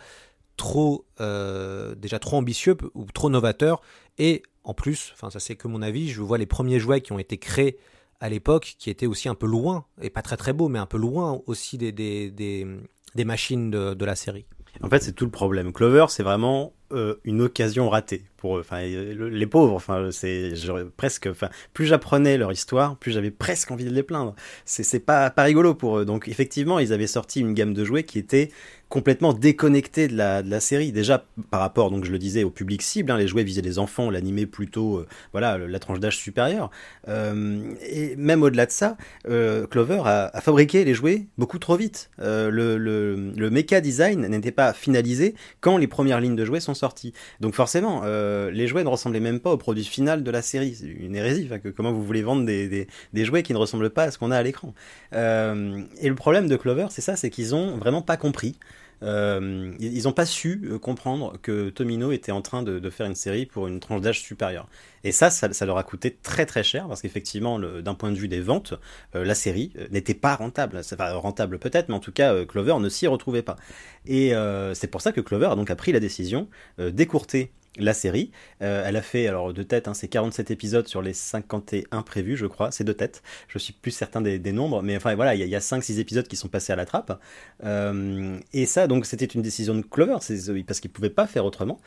trop euh, déjà trop ambitieux ou trop novateur et en plus enfin ça c'est que mon avis je vois les premiers jouets qui ont été créés à l'époque qui étaient aussi un peu loin et pas très très beaux mais un peu loin aussi des, des, des, machines de, de la série en fait c'est tout le problème Clover c'est vraiment euh, une occasion ratée pour. Enfin, les pauvres, enfin, c'est presque, enfin, plus j'apprenais leur histoire, plus j'avais presque envie de les plaindre. C'est pas pas rigolo pour eux. Donc effectivement, ils avaient sorti une gamme de jouets qui était complètement déconnecté de la, série. Déjà par rapport, donc je le disais, au public cible, hein, les jouets visaient les enfants, l'animé plutôt, euh, voilà, la tranche d'âge supérieure. Euh, et même au-delà de ça, euh, Clover a, fabriqué les jouets beaucoup trop vite. Le, le, le mecha design n'était pas finalisé quand les premières lignes de jouets sont sorties. Donc forcément, les jouets ne ressemblaient même pas au produit final de la série. C'est une hérésie. Que, comment vous voulez vendre des, des, des, jouets qui ne ressemblent pas à ce qu'on a à l'écran Et le problème de Clover, c'est ça, c'est qu'ils ont vraiment pas compris. Euh, ils n'ont pas su euh, comprendre que Tomino était en train de, faire une série pour une tranche d'âge supérieure. Et ça, ça, leur a coûté très très cher parce qu'effectivement, d'un point de vue des ventes, euh, la série n'était pas rentable. Enfin, rentable peut-être, mais en tout cas, Clover ne s'y retrouvait pas. Et c'est pour ça que Clover a donc a pris la décision d'écourter la série. Euh, elle a fait, alors de tête, hein, c'est 47 épisodes sur les 51 prévus, je crois. C'est de tête. Je suis plus certain des, nombres, mais enfin voilà, il y a, 5-6 épisodes qui sont passés à la trappe. Euh, et ça, donc, c'était une décision de Clover, parce qu'il ne pouvait pas faire autrement.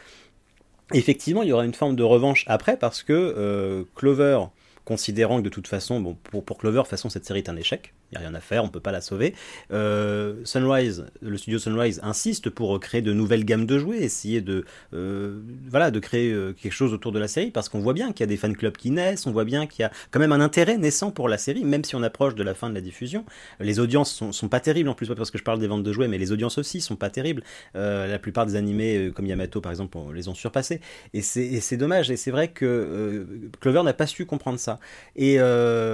effectivement, il y aura une forme de revanche après, parce que euh, Clover, considérant que de toute façon, bon, pour, pour Clover, de toute façon, cette série est un échec il n'y a rien à faire, on peut pas la sauver. Euh, Sunrise, le studio Sunrise insiste pour créer de nouvelles gammes de jouets, essayer de, euh, voilà, de créer euh, quelque chose autour de la série, parce qu'on voit bien qu'il y a des fan clubs qui naissent, on voit bien qu'il y a quand même un intérêt naissant pour la série, même si on approche de la fin de la diffusion. Les audiences sont, sont pas terribles, en plus, pas parce que je parle des ventes de jouets, mais les audiences aussi sont pas terribles. la plupart des animés, comme Yamato par exemple, les ont surpassés. Et c'est dommage, et c'est vrai que Clover n'a pas su comprendre ça. Et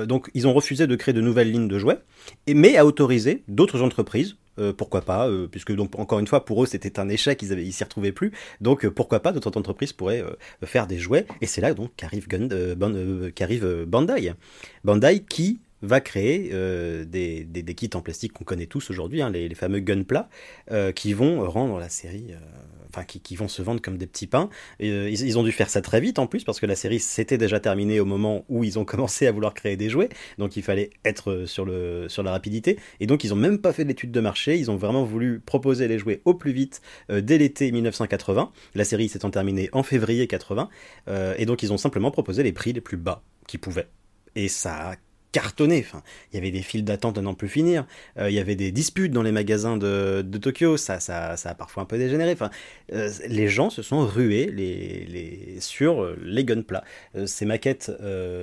donc, ils ont refusé de créer de nouvelles lignes de jouets et, mais à autoriser d'autres entreprises euh, pourquoi pas, euh, puisque encore une fois pour eux c'était un échec, ils ils s'y retrouvaient plus. Donc euh, pourquoi pas d'autres entreprises pourraient faire des jouets. Et c'est là donc qu'arrive, qu'arrive Bandai, Bandai qui va créer des, des, kits en plastique qu'on connaît tous aujourd'hui, hein, les, fameux Gunpla, qui vont rendre la série enfin qui, vont se vendre comme des petits pains. Euh, ils, ont dû faire ça très vite en plus parce que la série s'était déjà terminée au moment où ils ont commencé à vouloir créer des jouets, donc il fallait être sur, le, sur la rapidité. Et donc ils n'ont même pas fait d'études de marché, ils ont vraiment voulu proposer les jouets au plus vite euh, dès l'été 1980. La série s'étant terminée en février 80, euh, et donc ils ont simplement proposé les prix les plus bas qu'ils pouvaient. Et ça a cartonné. Il y avait des files d'attente à n'en plus finir. Euh, il y avait des disputes dans les magasins de, Tokyo. Ça, ça, ça, a parfois un peu dégénéré. Euh, les gens se sont rués sur les gunpla. Euh, ces maquettes,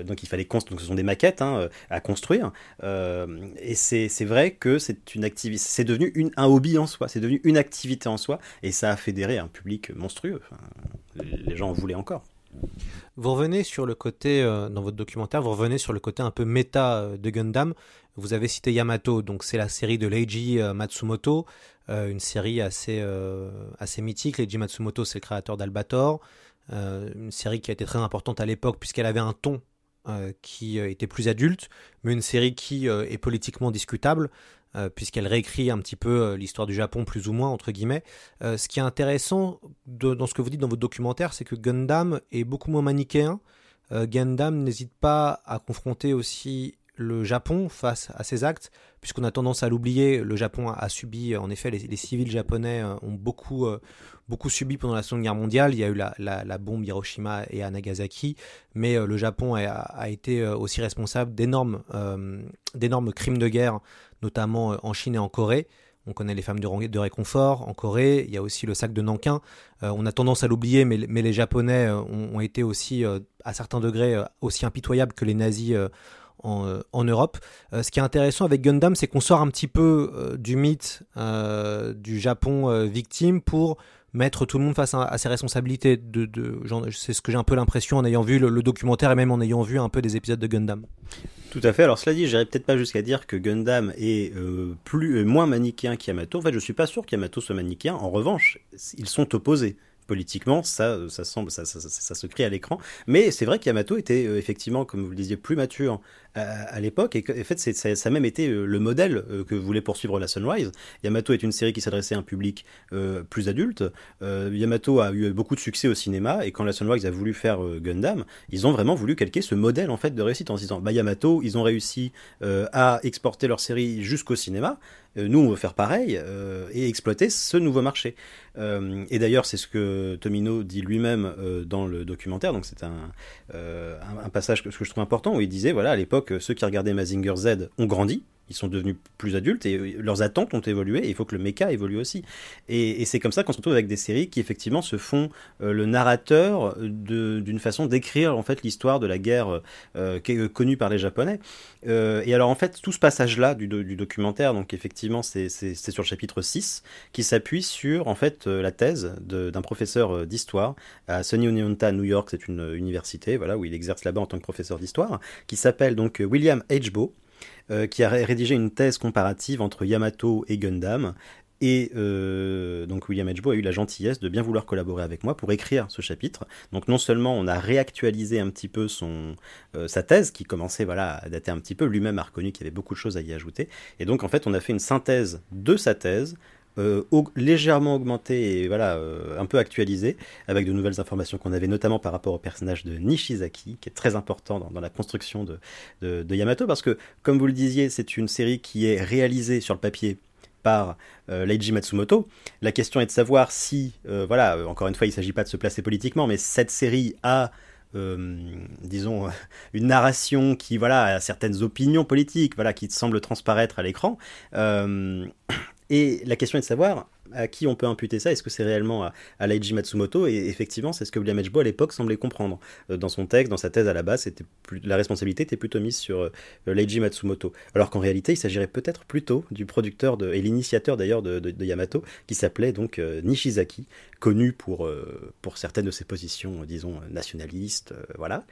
donc il fallait construire. Ce sont des maquettes hein, à construire. et c'est vrai que c'est une activité. C'est devenu une, un hobby en soi. C'est devenu une activité en soi. Et ça a fédéré un public monstrueux. Les gens en voulaient encore. Vous revenez sur le côté, euh, dans votre documentaire, vous revenez sur le côté un peu méta euh, de Gundam. Vous avez cité Yamato, donc c'est la série de Leiji euh, Matsumoto, une série assez, assez mythique. Leiji Matsumoto, c'est le créateur d'Albator, une série qui a été très importante à l'époque puisqu'elle avait un ton qui était plus adulte, mais une série qui est politiquement discutable. Euh, puisqu'elle réécrit un petit peu euh, l'histoire du Japon, plus ou moins, entre guillemets. Euh, ce qui est intéressant dans ce que vous dites dans votre documentaire, c'est que Gundam est beaucoup moins manichéen. Gundam n'hésite pas à confronter aussi le Japon face à ces actes, puisqu'on a tendance à l'oublier, le Japon a, subi, en effet, les, civils japonais ont beaucoup, beaucoup subi pendant la Seconde Guerre mondiale. Il y a eu la, bombe Hiroshima et à Nagasaki, mais le Japon a, été aussi responsable d'énormes crimes de guerre notamment euh, en Chine et en Corée. On connaît les femmes de, réconfort en Corée, il y a aussi le sac de Nankin. Euh, on a tendance à l'oublier, mais, les Japonais euh, ont, été aussi, à certains degrés, aussi impitoyables que les nazis en, Europe. ce qui est intéressant avec Gundam, c'est qu'on sort un petit peu du mythe du Japon victime pour mettre tout le monde face à, ses responsabilités. C'est ce que j'ai un peu l'impression en ayant vu le, documentaire et même en ayant vu un peu des épisodes de Gundam. Tout à fait. Alors cela dit, j'irai peut-être pas jusqu'à dire que Gundam est euh, plus euh, moins manichéen qu'Yamato. En fait, je suis pas sûr qu'Yamato soit manichéen. En revanche, ils sont opposés politiquement, ça, ça semble, ça, ça, se crie à l'écran. Mais c'est vrai qu'Yamato était euh, effectivement, comme vous le disiez, plus mature à, l'époque, et en fait, ça, ça, a même été euh, le modèle euh, que voulait poursuivre la Sunrise. Yamato est une série qui s'adressait à un public plus adulte. Yamato a eu beaucoup de succès au cinéma, et quand la Sunrise a voulu faire Gundam, ils ont vraiment voulu calquer ce modèle en fait de réussite en se disant, bah Yamato, ils ont réussi à exporter leur série jusqu'au cinéma. nous, on veut faire pareil et exploiter ce nouveau marché. et d'ailleurs, c'est ce que Tomino dit lui-même dans le documentaire. Donc, c'est un, passage que, je trouve important où il disait voilà, à l'époque, ceux qui regardaient Mazinger Z ont grandi, ils sont devenus plus adultes et leurs attentes ont évolué il faut que le méca évolue aussi. Et, c'est comme ça qu'on se retrouve avec des séries qui effectivement se font euh, le narrateur d'une façon d'écrire en fait l'histoire de la guerre euh, connue par les Japonais. Euh, et alors en fait tout ce passage-là du, documentaire, donc effectivement c'est sur le chapitre 6, qui s'appuie sur en fait la thèse d'un professeur d'histoire à SUNY Oneonta, New York, c'est une université, voilà où il exerce là-bas en tant que professeur d'histoire, qui s'appelle donc William H. Bow euh, qui a rédigé une thèse comparative entre Yamato et Gundam. Et euh, donc William Edgebo a eu la gentillesse de bien vouloir collaborer avec moi pour écrire ce chapitre. Donc non seulement on a réactualisé un petit peu son, euh, sa thèse, qui commençait voilà, à dater un petit peu, lui-même a reconnu qu'il y avait beaucoup de choses à y ajouter. Et donc en fait on a fait une synthèse de sa thèse, euh, légèrement augmenté et voilà, euh, un peu actualisé, avec de nouvelles informations qu'on avait notamment par rapport au personnage de Nishizaki, qui est très important dans, la construction de, Yamato, parce que, comme vous le disiez, c'est une série qui est réalisée sur le papier par euh, Leiji Matsumoto. La question est de savoir si, voilà, encore une fois, il ne s'agit pas de se placer politiquement, mais cette série a disons, une narration qui, voilà, a certaines opinions politiques, voilà, qui semblent transparaître à l'écran. Et la question est de savoir à qui on peut imputer ça? Est-ce que c'est réellement à, à Leiji Matsumoto? Et effectivement, c'est ce que William Edgebo à l'époque semblait comprendre. Euh, dans son texte, dans sa thèse à la base, c'était la responsabilité était plutôt mise sur euh, Leiji Matsumoto. Alors qu'en réalité, il s'agirait peut-être plutôt du producteur et l'initiateur d'ailleurs de, de, Yamato, qui s'appelait donc euh, Nishizaki, connu pour, pour certaines de ses positions, disons, nationalistes. voilà.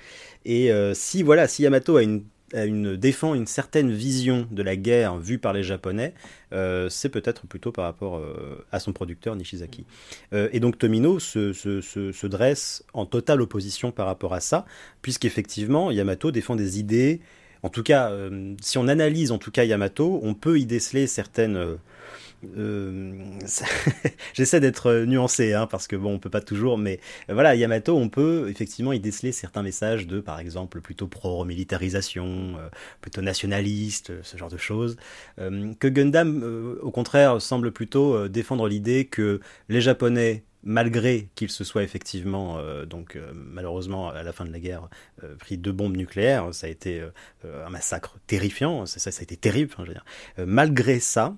Et si, voilà, si Yamato a une une, défend une certaine vision de la guerre vue par les Japonais, euh, c'est peut-être plutôt par rapport euh, à son producteur Nishizaki. Euh, et donc Tomino se, se, se, dresse en totale opposition par rapport à ça, puisqu'effectivement Yamato défend des idées. En tout cas, si on analyse en tout cas Yamato, on peut y déceler certaines euh, j'essaie d'être nuancé, hein, parce que bon, on peut pas toujours, mais euh, voilà, Yamato, on peut effectivement y déceler certains messages de, par exemple, plutôt pro-militarisation, euh, plutôt nationaliste, ce genre de choses, que Gundam, au contraire, semble plutôt défendre l'idée que les Japonais malgré qu'ils se soient effectivement, donc malheureusement à la fin de la guerre, pris deux bombes nucléaires, ça a été un massacre terrifiant, ça, ça, a été terrible, malgré ça,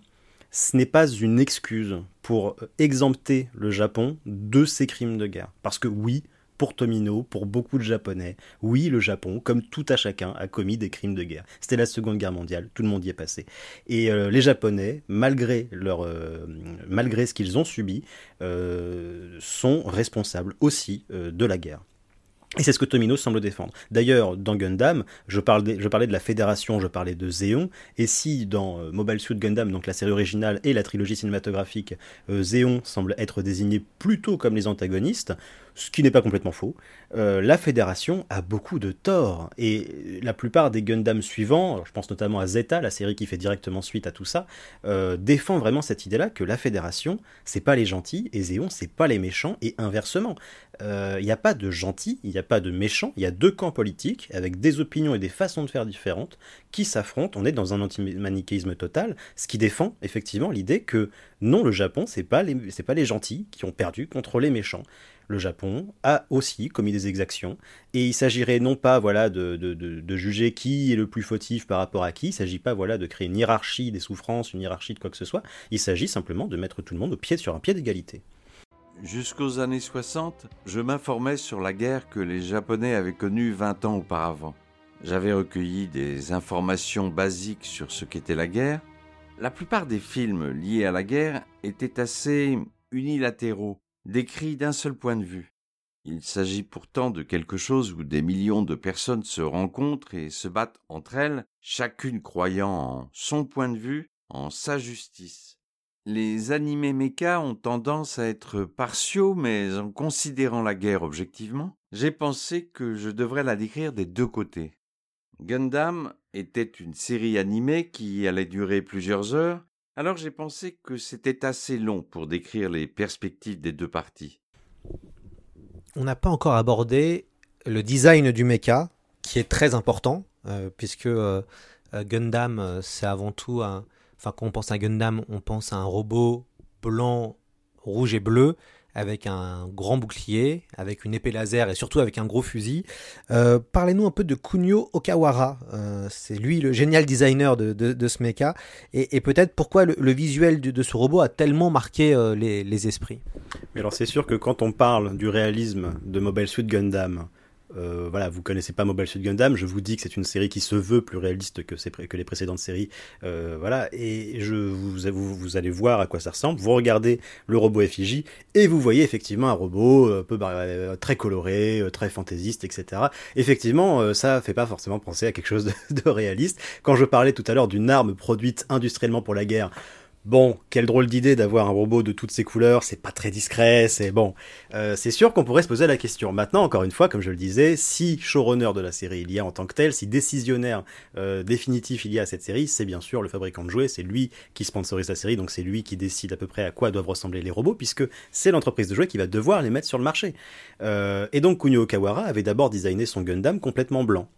ce n'est pas une excuse pour exempter le Japon de ces crimes de guerre. Parce que oui, pour Tomino, pour beaucoup de Japonais, oui, le Japon, comme tout à chacun, a commis des crimes de guerre. C'était la Seconde Guerre mondiale, tout le monde y est passé. Et euh, les Japonais, euh, malgré ce qu'ils ont subi, euh, sont responsables aussi de la guerre. Et c'est ce que Tomino semble défendre. D'ailleurs, dans Gundam, je, parlais de la Fédération, je parlais de Zéon, et si dans euh, Mobile Suit Gundam, donc la série originale et la trilogie cinématographique, euh, Zéon semble être désigné plutôt comme les antagonistes, ce qui n'est pas complètement faux, euh, la Fédération a beaucoup de torts. Et la plupart des Gundam suivants, je pense notamment à Zeta, la série qui fait directement suite à tout ça, euh, défend vraiment cette idée-là que la Fédération, c'est pas les gentils et Zéon, c'est pas les méchants, et inversement. Il euh, n'y a pas de gentils, il n'y a pas de méchants, il y a deux camps politiques avec des opinions et des façons de faire différentes qui s'affrontent. On est dans un anti-manichéisme total, ce qui défend effectivement l'idée que non, le Japon, c'est pas les gentils qui ont perdu contre les méchants le Japon a aussi commis des exactions, et il s'agirait non pas voilà de, de, juger qui est le plus fautif par rapport à qui, il ne s'agit pas voilà de créer une hiérarchie des souffrances, une hiérarchie de quoi que ce soit, il s'agit simplement de mettre tout le monde au pied sur un pied d'égalité. Jusqu'aux années 60, je m'informais sur la guerre que les Japonais avaient connue 20 ans auparavant. J'avais recueilli des informations basiques sur ce qu'était la guerre. La plupart des films liés à la guerre étaient assez unilatéraux décrit d'un seul point de vue. Il s'agit pourtant de quelque chose où des millions de personnes se rencontrent et se battent entre elles, chacune croyant en son point de vue, en sa justice. Les animés méca ont tendance à être partiaux, mais en considérant la guerre objectivement, j'ai pensé que je devrais la décrire des deux côtés. Gundam était une série animée qui allait durer plusieurs heures, alors j'ai pensé que c'était assez long pour décrire les perspectives des deux parties. On n'a pas encore abordé le design du mecha, qui est très important, euh, puisque euh, euh, Gundam, c'est avant tout un... Enfin, quand on pense à Gundam, on pense à un robot blanc, rouge et bleu, avec un grand bouclier, avec une épée laser et surtout avec un gros fusil. Euh, parlez-nous un peu de Kunio Okawara. Euh, c'est lui le génial designer de, ce mecha. Et, peut-être pourquoi le, visuel de, ce robot a tellement marqué euh, les, les, esprits? Mais alors c'est sûr que quand on parle du réalisme de Mobile Suit Gundam, euh, voilà, vous connaissez pas Mobile Suit Gundam, je vous dis que c'est une série qui se veut plus réaliste que, les précédentes séries, euh, voilà, et je vous, vous, allez voir à quoi ça ressemble. Vous regardez le robot effigie et vous voyez effectivement un robot un peu bah, très coloré, euh, très fantaisiste, etc. Effectivement, ça fait pas forcément penser à quelque chose de réaliste. Quand je parlais tout à l'heure d'une arme produite industriellement pour la guerre, Bon, quelle drôle d'idée d'avoir un robot de toutes ces couleurs, c'est pas très discret, c'est bon. Euh, c'est sûr qu'on pourrait se poser la question. Maintenant, encore une fois, comme je le disais, si showrunner de la série il y a en tant que tel, si décisionnaire euh, définitif il y a à cette série, c'est bien sûr le fabricant de jouets, c'est lui qui sponsorise la série, donc c'est lui qui décide à peu près à quoi doivent ressembler les robots, puisque c'est l'entreprise de jouets qui va devoir les mettre sur le marché. Euh, et donc Kunio Okawara avait d'abord designé son Gundam complètement blanc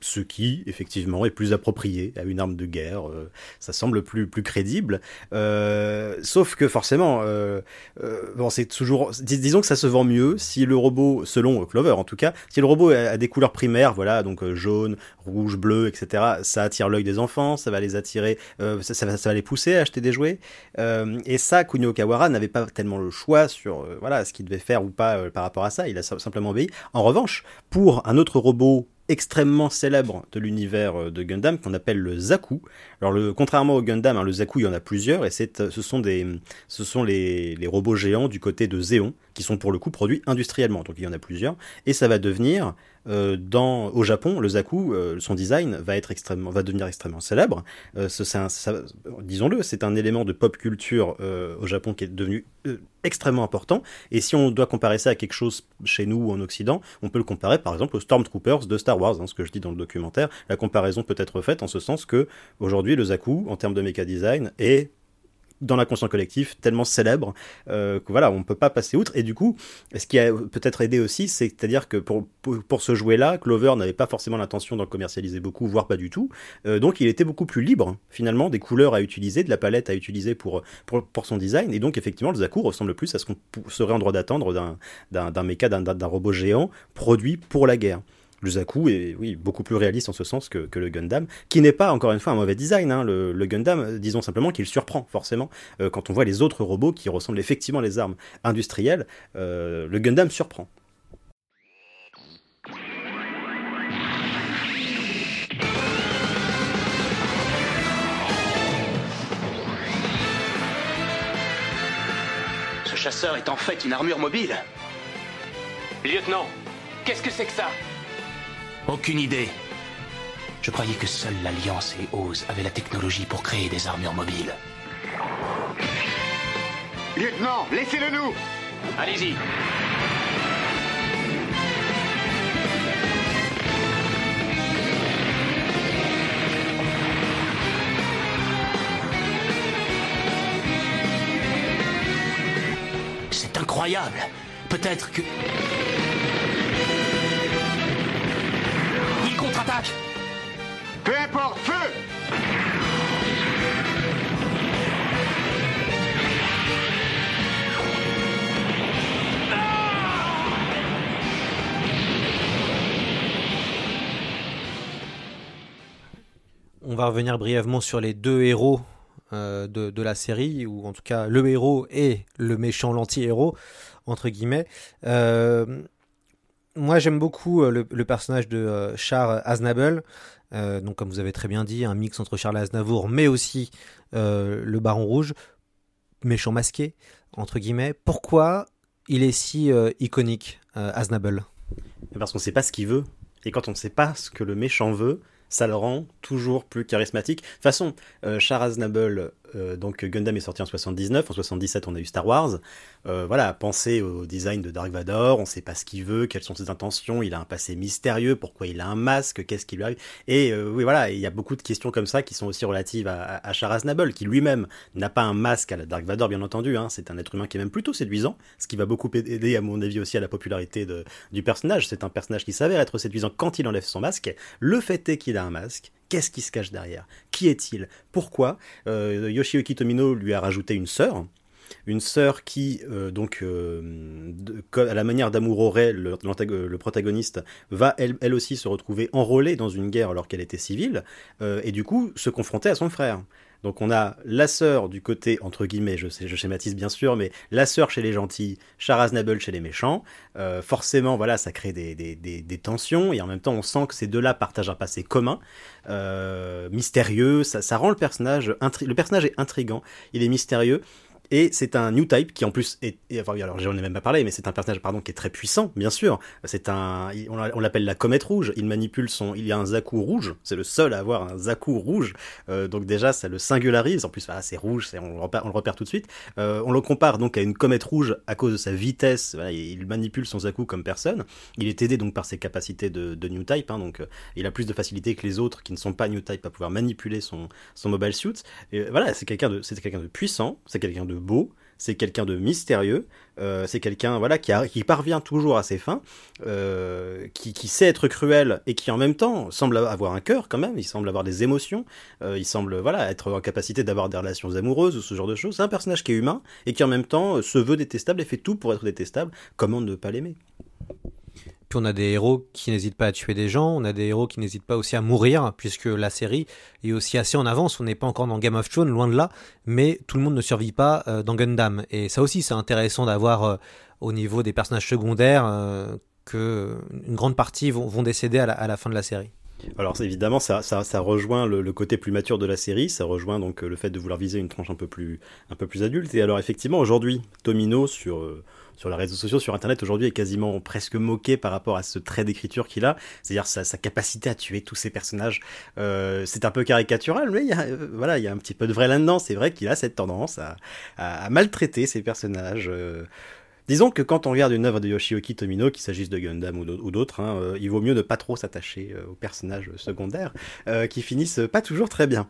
ce qui, effectivement, est plus approprié à une arme de guerre. Euh, ça semble plus, plus crédible. Euh, sauf que forcément, euh, bon, c'est toujours. disons que ça se vend mieux si le robot, selon Clover en tout cas, si le robot a, des couleurs primaires, voilà, donc jaune, rouge, bleu, etc., ça attire l'œil des enfants, ça va les attirer, ça, va, les pousser à acheter des jouets. et ça, Kunio Kawara n'avait pas tellement le choix sur voilà, ce qu'il devait faire ou pas par rapport à ça. Il a simplement obéi. En revanche, pour un autre robot extrêmement célèbre de l'univers euh, de Gundam qu'on appelle le Zaku. Alors le, contrairement au Gundam, hein, le Zaku il y en a plusieurs et euh, ce sont, des, ce sont les, robots géants du côté de Zéon qui sont pour le coup produits industriellement. Donc il y en a plusieurs et ça va devenir euh, dans, au Japon, le Zaku, euh, son design va, être extrêmement, va devenir extrêmement célèbre. Euh, disons-le, c'est un élément de pop culture au Japon qui est devenu extrêmement important. Et si on doit comparer ça à quelque chose chez nous ou en Occident, on peut le comparer par exemple aux Stormtroopers de Star Wars, hein, ce que je dis dans le documentaire. La comparaison peut être faite en ce sens que aujourd'hui le Zaku, en termes de méca design, est dans l'inconscient collectif tellement célèbre euh, que voilà, on ne peut pas passer outre. Et du coup, ce qui a peut-être aidé aussi, c'est-à-dire que pour, pour, ce jouet-là, Clover n'avait pas forcément l'intention d'en commercialiser beaucoup, voire pas du tout. Euh, donc il était beaucoup plus libre, finalement, des couleurs à utiliser, de la palette à utiliser pour, pour, pour son design. Et donc effectivement, le Zaku ressemble plus à ce qu'on serait en droit d'attendre d'un méca, d'un robot géant produit pour la guerre. Le Zaku est oui, beaucoup plus réaliste en ce sens que, le Gundam, qui n'est pas encore une fois un mauvais design. Hein. Le, Gundam, disons simplement qu'il surprend forcément euh, quand on voit les autres robots qui ressemblent effectivement à les armes industrielles. Euh, le Gundam surprend. Ce chasseur est en fait une armure mobile. Lieutenant, qu'est-ce que c'est que ça? Aucune idée. Je croyais que seule l'Alliance et Oz avaient la technologie pour créer des armures mobiles. Lieutenant, laissez-le nous Allez-y C'est incroyable Peut-être que... Peu importe, feu On va revenir brièvement sur les deux héros euh, de, la série, ou en tout cas le héros et le méchant l'anti-héros, entre guillemets. Euh, moi, j'aime beaucoup euh, le, personnage de euh, Charles Aznable. Euh, donc, comme vous avez très bien dit, un mix entre Charles Aznavour, mais aussi le Baron Rouge, méchant masqué, entre guillemets. Pourquoi il est si iconique, Aznable Parce qu'on ne sait pas ce qu'il veut. Et quand on ne sait pas ce que le méchant veut, ça le rend toujours plus charismatique. De toute façon, Charles Aznable, donc Gundam est sorti en 79, en 77 on a eu Star Wars. Euh, voilà, penser au design de Dark Vador, on sait pas ce qu'il veut, quelles sont ses intentions, il a un passé mystérieux, pourquoi il a un masque, qu'est-ce qui lui arrive. Et euh, oui, voilà, il y a beaucoup de questions comme ça qui sont aussi relatives à, à, Nabel, qui lui-même n'a pas un masque à la Dark Vador, bien entendu, hein, c'est un être humain qui est même plutôt séduisant, ce qui va beaucoup aider, à mon avis, aussi à la popularité de, du personnage. C'est un personnage qui s'avère être séduisant quand il enlève son masque. Le fait est qu'il a un masque, Qu'est-ce qui se cache derrière? Qui est-il? Pourquoi? Euh, Yoshiyuki Tomino lui a rajouté une sœur, une sœur qui, euh, donc, euh, à la manière d'Amour le, le, protagoniste, va elle, aussi se retrouver enrôlée dans une guerre alors qu'elle était civile, et du coup se confronter à son frère. Donc on a la sœur du côté, entre guillemets, je, schématise bien sûr, mais la sœur chez les gentils, Nabel chez les méchants. forcément, voilà, ça crée des, tensions, et en même temps on sent que ces deux-là partagent un passé commun, mystérieux, ça, ça, rend le personnage, le personnage est intrigant, il est mystérieux, et c'est un new type qui en plus est, enfin, alors j'en ai même pas parlé, mais c'est un personnage pardon qui est très puissant, bien sûr. C'est un, on l'appelle la comète rouge. Il manipule son, il y a un Zaku rouge. C'est le seul à avoir un Zaku rouge. Euh, donc déjà ça le singularise. En plus, voilà, c'est rouge, on le, repère, on le repère tout de suite. Euh, on le compare donc à une comète rouge à cause de sa vitesse. il manipule son Zaku comme personne. Il est aidé donc par ses capacités de, de new type. Hein, donc euh, il a plus de facilité que les autres qui ne sont pas new type à pouvoir manipuler son son mobile suit. Et voilà, c'est quelqu'un de, c'est quelqu'un de puissant. C'est quelqu'un de beau, c'est quelqu'un de mystérieux, euh, c'est quelqu'un voilà qui, parvient toujours à ses fins, euh, qui, qui, sait être cruel et qui en même temps semble avoir un cœur quand même, il semble avoir des émotions, euh, il semble voilà être en capacité d'avoir des relations amoureuses ou ce genre de choses. C'est un personnage qui est humain et qui en même temps se veut détestable et fait tout pour être détestable. Comment ne pas l'aimer? Puis on a des héros qui n'hésitent pas à tuer des gens, on a des héros qui n'hésitent pas aussi à mourir, puisque la série est aussi assez en avance. On n'est pas encore dans Game of Thrones, loin de là, mais tout le monde ne survit pas euh, dans Gundam. Et ça aussi, c'est intéressant d'avoir euh, au niveau des personnages secondaires euh, que une grande partie vont, décéder à la, fin de la série. Alors évidemment, ça, rejoint le, côté plus mature de la série, ça rejoint donc le fait de vouloir viser une tranche un peu plus, un peu plus adulte. Et alors effectivement, aujourd'hui, Tomino sur sur les réseaux sociaux, sur Internet aujourd'hui est quasiment presque moqué par rapport à ce trait d'écriture qu'il a, c'est-à-dire sa, capacité à tuer tous ses personnages. Euh, c'est un peu caricatural, mais il y a, euh, voilà, il y a un petit peu de vrai là-dedans. C'est vrai qu'il a cette tendance à, maltraiter ses personnages. Euh, Disons que quand on regarde une œuvre de Yoshioki Tomino, qu'il s'agisse de Gundam ou d'autres, hein, euh, il vaut mieux ne pas trop s'attacher aux personnages secondaires, qui finissent pas toujours très bien.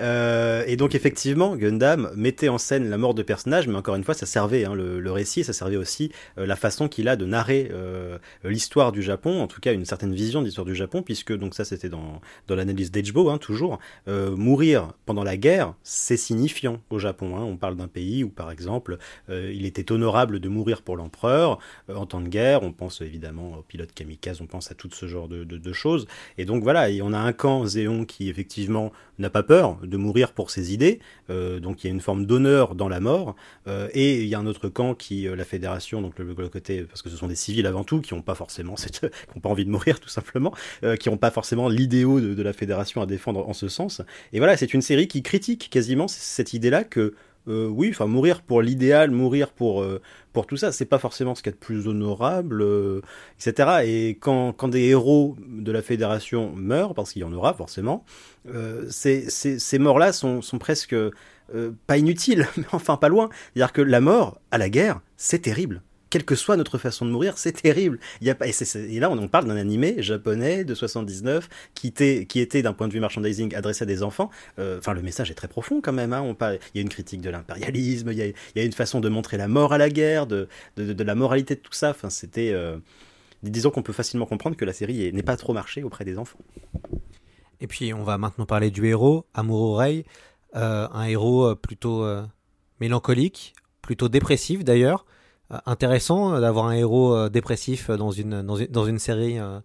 Euh, et donc effectivement, Gundam mettait en scène la mort de personnages, mais encore une fois, ça servait hein, le, récit, ça servait aussi euh, la façon qu'il a de narrer euh, l'histoire du Japon, en tout cas une certaine vision de l'histoire du Japon, puisque donc ça c'était dans, dans l'analyse d'Edgebo, hein, toujours, mourir pendant la guerre, c'est signifiant au Japon. Hein. On parle d'un pays où par exemple, il était honorable de mourir pour l'empereur en temps de guerre. On pense évidemment aux pilotes kamikazes, on pense à tout ce genre de, choses. Et donc voilà, on a un camp Zéon qui effectivement n'a pas peur de mourir pour ses idées, euh, donc il y a une forme d'honneur dans la mort, euh, et il y a un autre camp qui, euh, la fédération, donc le, côté, parce que ce sont des civils avant tout, qui n'ont pas forcément, cette, qui n'ont pas envie de mourir tout simplement, qui n'ont pas forcément l'idéal de, de, la fédération à défendre en ce sens. Et voilà, c'est une série qui critique quasiment cette idée-là que euh, oui, enfin mourir pour l'idéal, mourir pour euh, pour tout ça, c'est pas forcément ce qu'il y a de plus honorable, euh, etc. Et quand, quand des héros de la fédération meurent, parce qu'il y en aura forcément, ces, ces, morts-là sont, sont presque pas inutiles, mais enfin pas loin. C'est-à-dire que la mort à la guerre, c'est terrible quelle que soit notre façon de mourir, c'est terrible. Il y a pas, et, là, on, parle d'un animé japonais de 79 qui était, qui était d'un point de vue merchandising adressé à des enfants. Euh, enfin, le message est très profond quand même. Hein. On parle, il y a une critique de l'impérialisme, il, y a une façon de montrer la mort à la guerre, de, la moralité de tout ça. Enfin, c'était. Euh, disons qu'on peut facilement comprendre que la série n'est pas trop marché auprès des enfants. Et puis, on va maintenant parler du héros, Amuro Rei, euh, un héros plutôt mélancolique, plutôt dépressif d'ailleurs intéressant d'avoir un héros dépressif dans une, dans une, dans une série euh,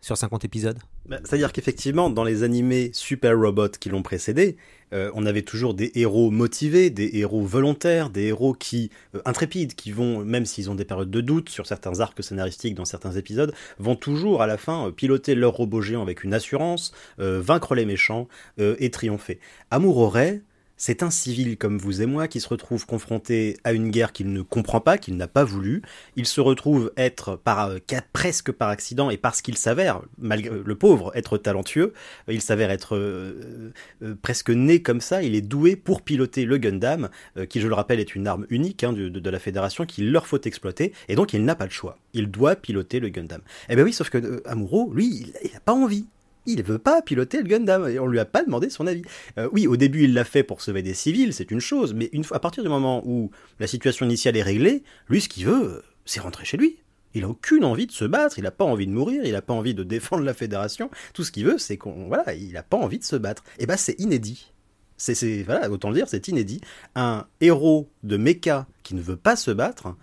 sur 50 épisodes bah, C'est-à-dire qu'effectivement, dans les animés Super Robot qui l'ont précédé, euh, on avait toujours des héros motivés, des héros volontaires, des héros qui euh, intrépides, qui vont, même s'ils ont des périodes de doute sur certains arcs scénaristiques dans certains épisodes, vont toujours à la fin piloter leur robot géant avec une assurance, vaincre les méchants et triompher. Amour aurait c'est un civil comme vous et moi qui se retrouve confronté à une guerre qu'il ne comprend pas, qu'il n'a pas voulu. Il se retrouve être par, presque par accident et parce qu'il s'avère, malgré le pauvre, être talentueux, il s'avère être euh, euh, presque né comme ça. Il est doué pour piloter le Gundam, euh, qui je le rappelle est une arme unique hein, de, la fédération qu'il leur faut exploiter, et donc il n'a pas le choix. Il doit piloter le Gundam. Eh bien oui, sauf que euh, Amuro, lui, il n'a pas envie il veut pas piloter le Gundam et on lui a pas demandé son avis. Euh, oui, au début il l'a fait pour sauver des civils, c'est une chose, mais une fois, à partir du moment où la situation initiale est réglée, lui ce qu'il veut, c'est rentrer chez lui. Il a aucune envie de se battre, il a pas envie de mourir, il a pas envie de défendre la fédération. Tout ce qu'il veut, c'est qu'on voilà, il a pas envie de se battre. Et ben c'est inédit. C'est voilà, autant le dire, c'est inédit. Un héros de mecha qui ne veut pas se battre,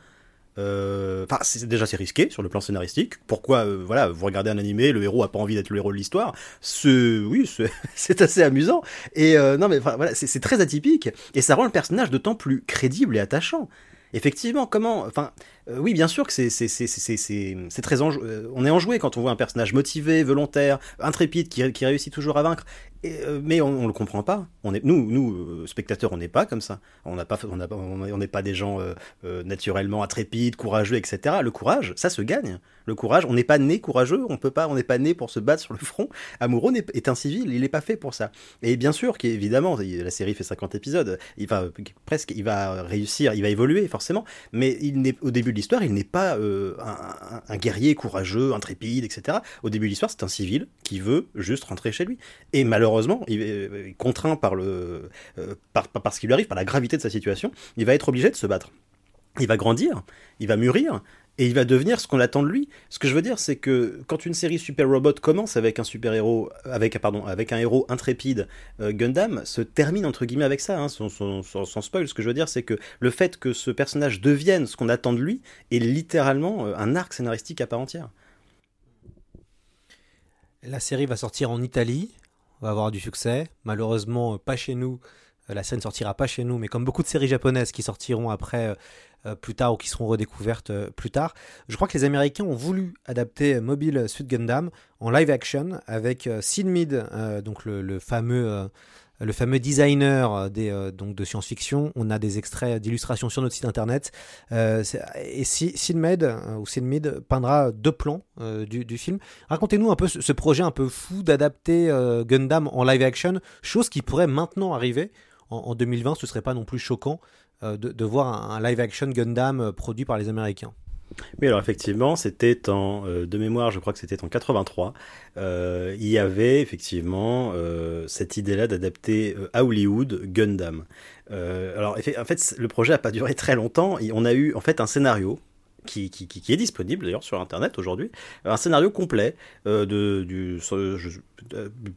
enfin, euh, déjà c'est risqué sur le plan scénaristique. Pourquoi, euh, voilà, vous regardez un animé, le héros a pas envie d'être le héros de l'histoire. Ce, oui, c'est assez amusant. Et euh, non, mais voilà, c'est très atypique et ça rend le personnage d'autant plus crédible et attachant. Effectivement, comment, enfin, euh, oui, bien sûr que c'est c'est très on est enjoué quand on voit un personnage motivé, volontaire, intrépide qui, qui réussit toujours à vaincre. Euh, mais on, on le comprend pas. On est nous nous euh, spectateurs, on n'est pas comme ça. On n'a pas on n'est pas des gens euh, naturellement intrépides, courageux, etc. Le courage, ça se gagne. Le courage, on n'est pas né courageux. On peut pas, on n'est pas né pour se battre sur le front. Amoureux est, est un civil, il n'est pas fait pour ça. Et bien sûr qu'évidemment, la série fait 50 épisodes. Il va presque, il va réussir, il va évoluer forcément. Mais il n'est au début de l'histoire, il n'est pas un, un, guerrier courageux, intrépide, etc. Au début de l'histoire, c'est un civil qui veut juste rentrer chez lui. Et malheureusement malheureusement, il est contraint par le, par, par ce qui lui arrive, par la gravité de sa situation, il va être obligé de se battre. Il va grandir, il va mûrir, et il va devenir ce qu'on attend de lui. Ce que je veux dire, c'est que quand une série Super Robot commence avec un super héros, avec avec un héros intrépide, euh, Gundam se termine entre guillemets avec ça, hein, sans, spoil. Ce que je veux dire, c'est que le fait que ce personnage devienne ce qu'on attend de lui est littéralement euh, un arc scénaristique à part entière. La série va sortir en Italie, va avoir du succès. Malheureusement, pas chez nous. Euh, la série ne sortira pas chez nous, mais comme beaucoup de séries japonaises qui sortiront après euh, plus tard ou qui seront redécouvertes euh, plus tard. Je crois que les Américains ont voulu adapter Mobile Suit Gundam en live action avec Sid Mead, donc le, fameux le fameux designer des, donc de science-fiction. On a des extraits d'illustrations sur notre site internet. et Sid Mead, ou peindra deux plans du, film. Racontez-nous un peu ce, projet un peu fou d'adapter Gundam en live action, chose qui pourrait maintenant arriver. En, en 2020, ce serait pas non plus choquant euh, de, voir un, live action Gundam euh, produit par les Américains. Oui, alors effectivement, c'était en euh, de mémoire, je crois que c'était en 83. il y avait effectivement cette idée-là d'adapter à Hollywood Gundam. alors en fait, le projet n'a pas duré très longtemps. On a eu en fait un scénario qui, est disponible d'ailleurs sur Internet aujourd'hui, un scénario complet de,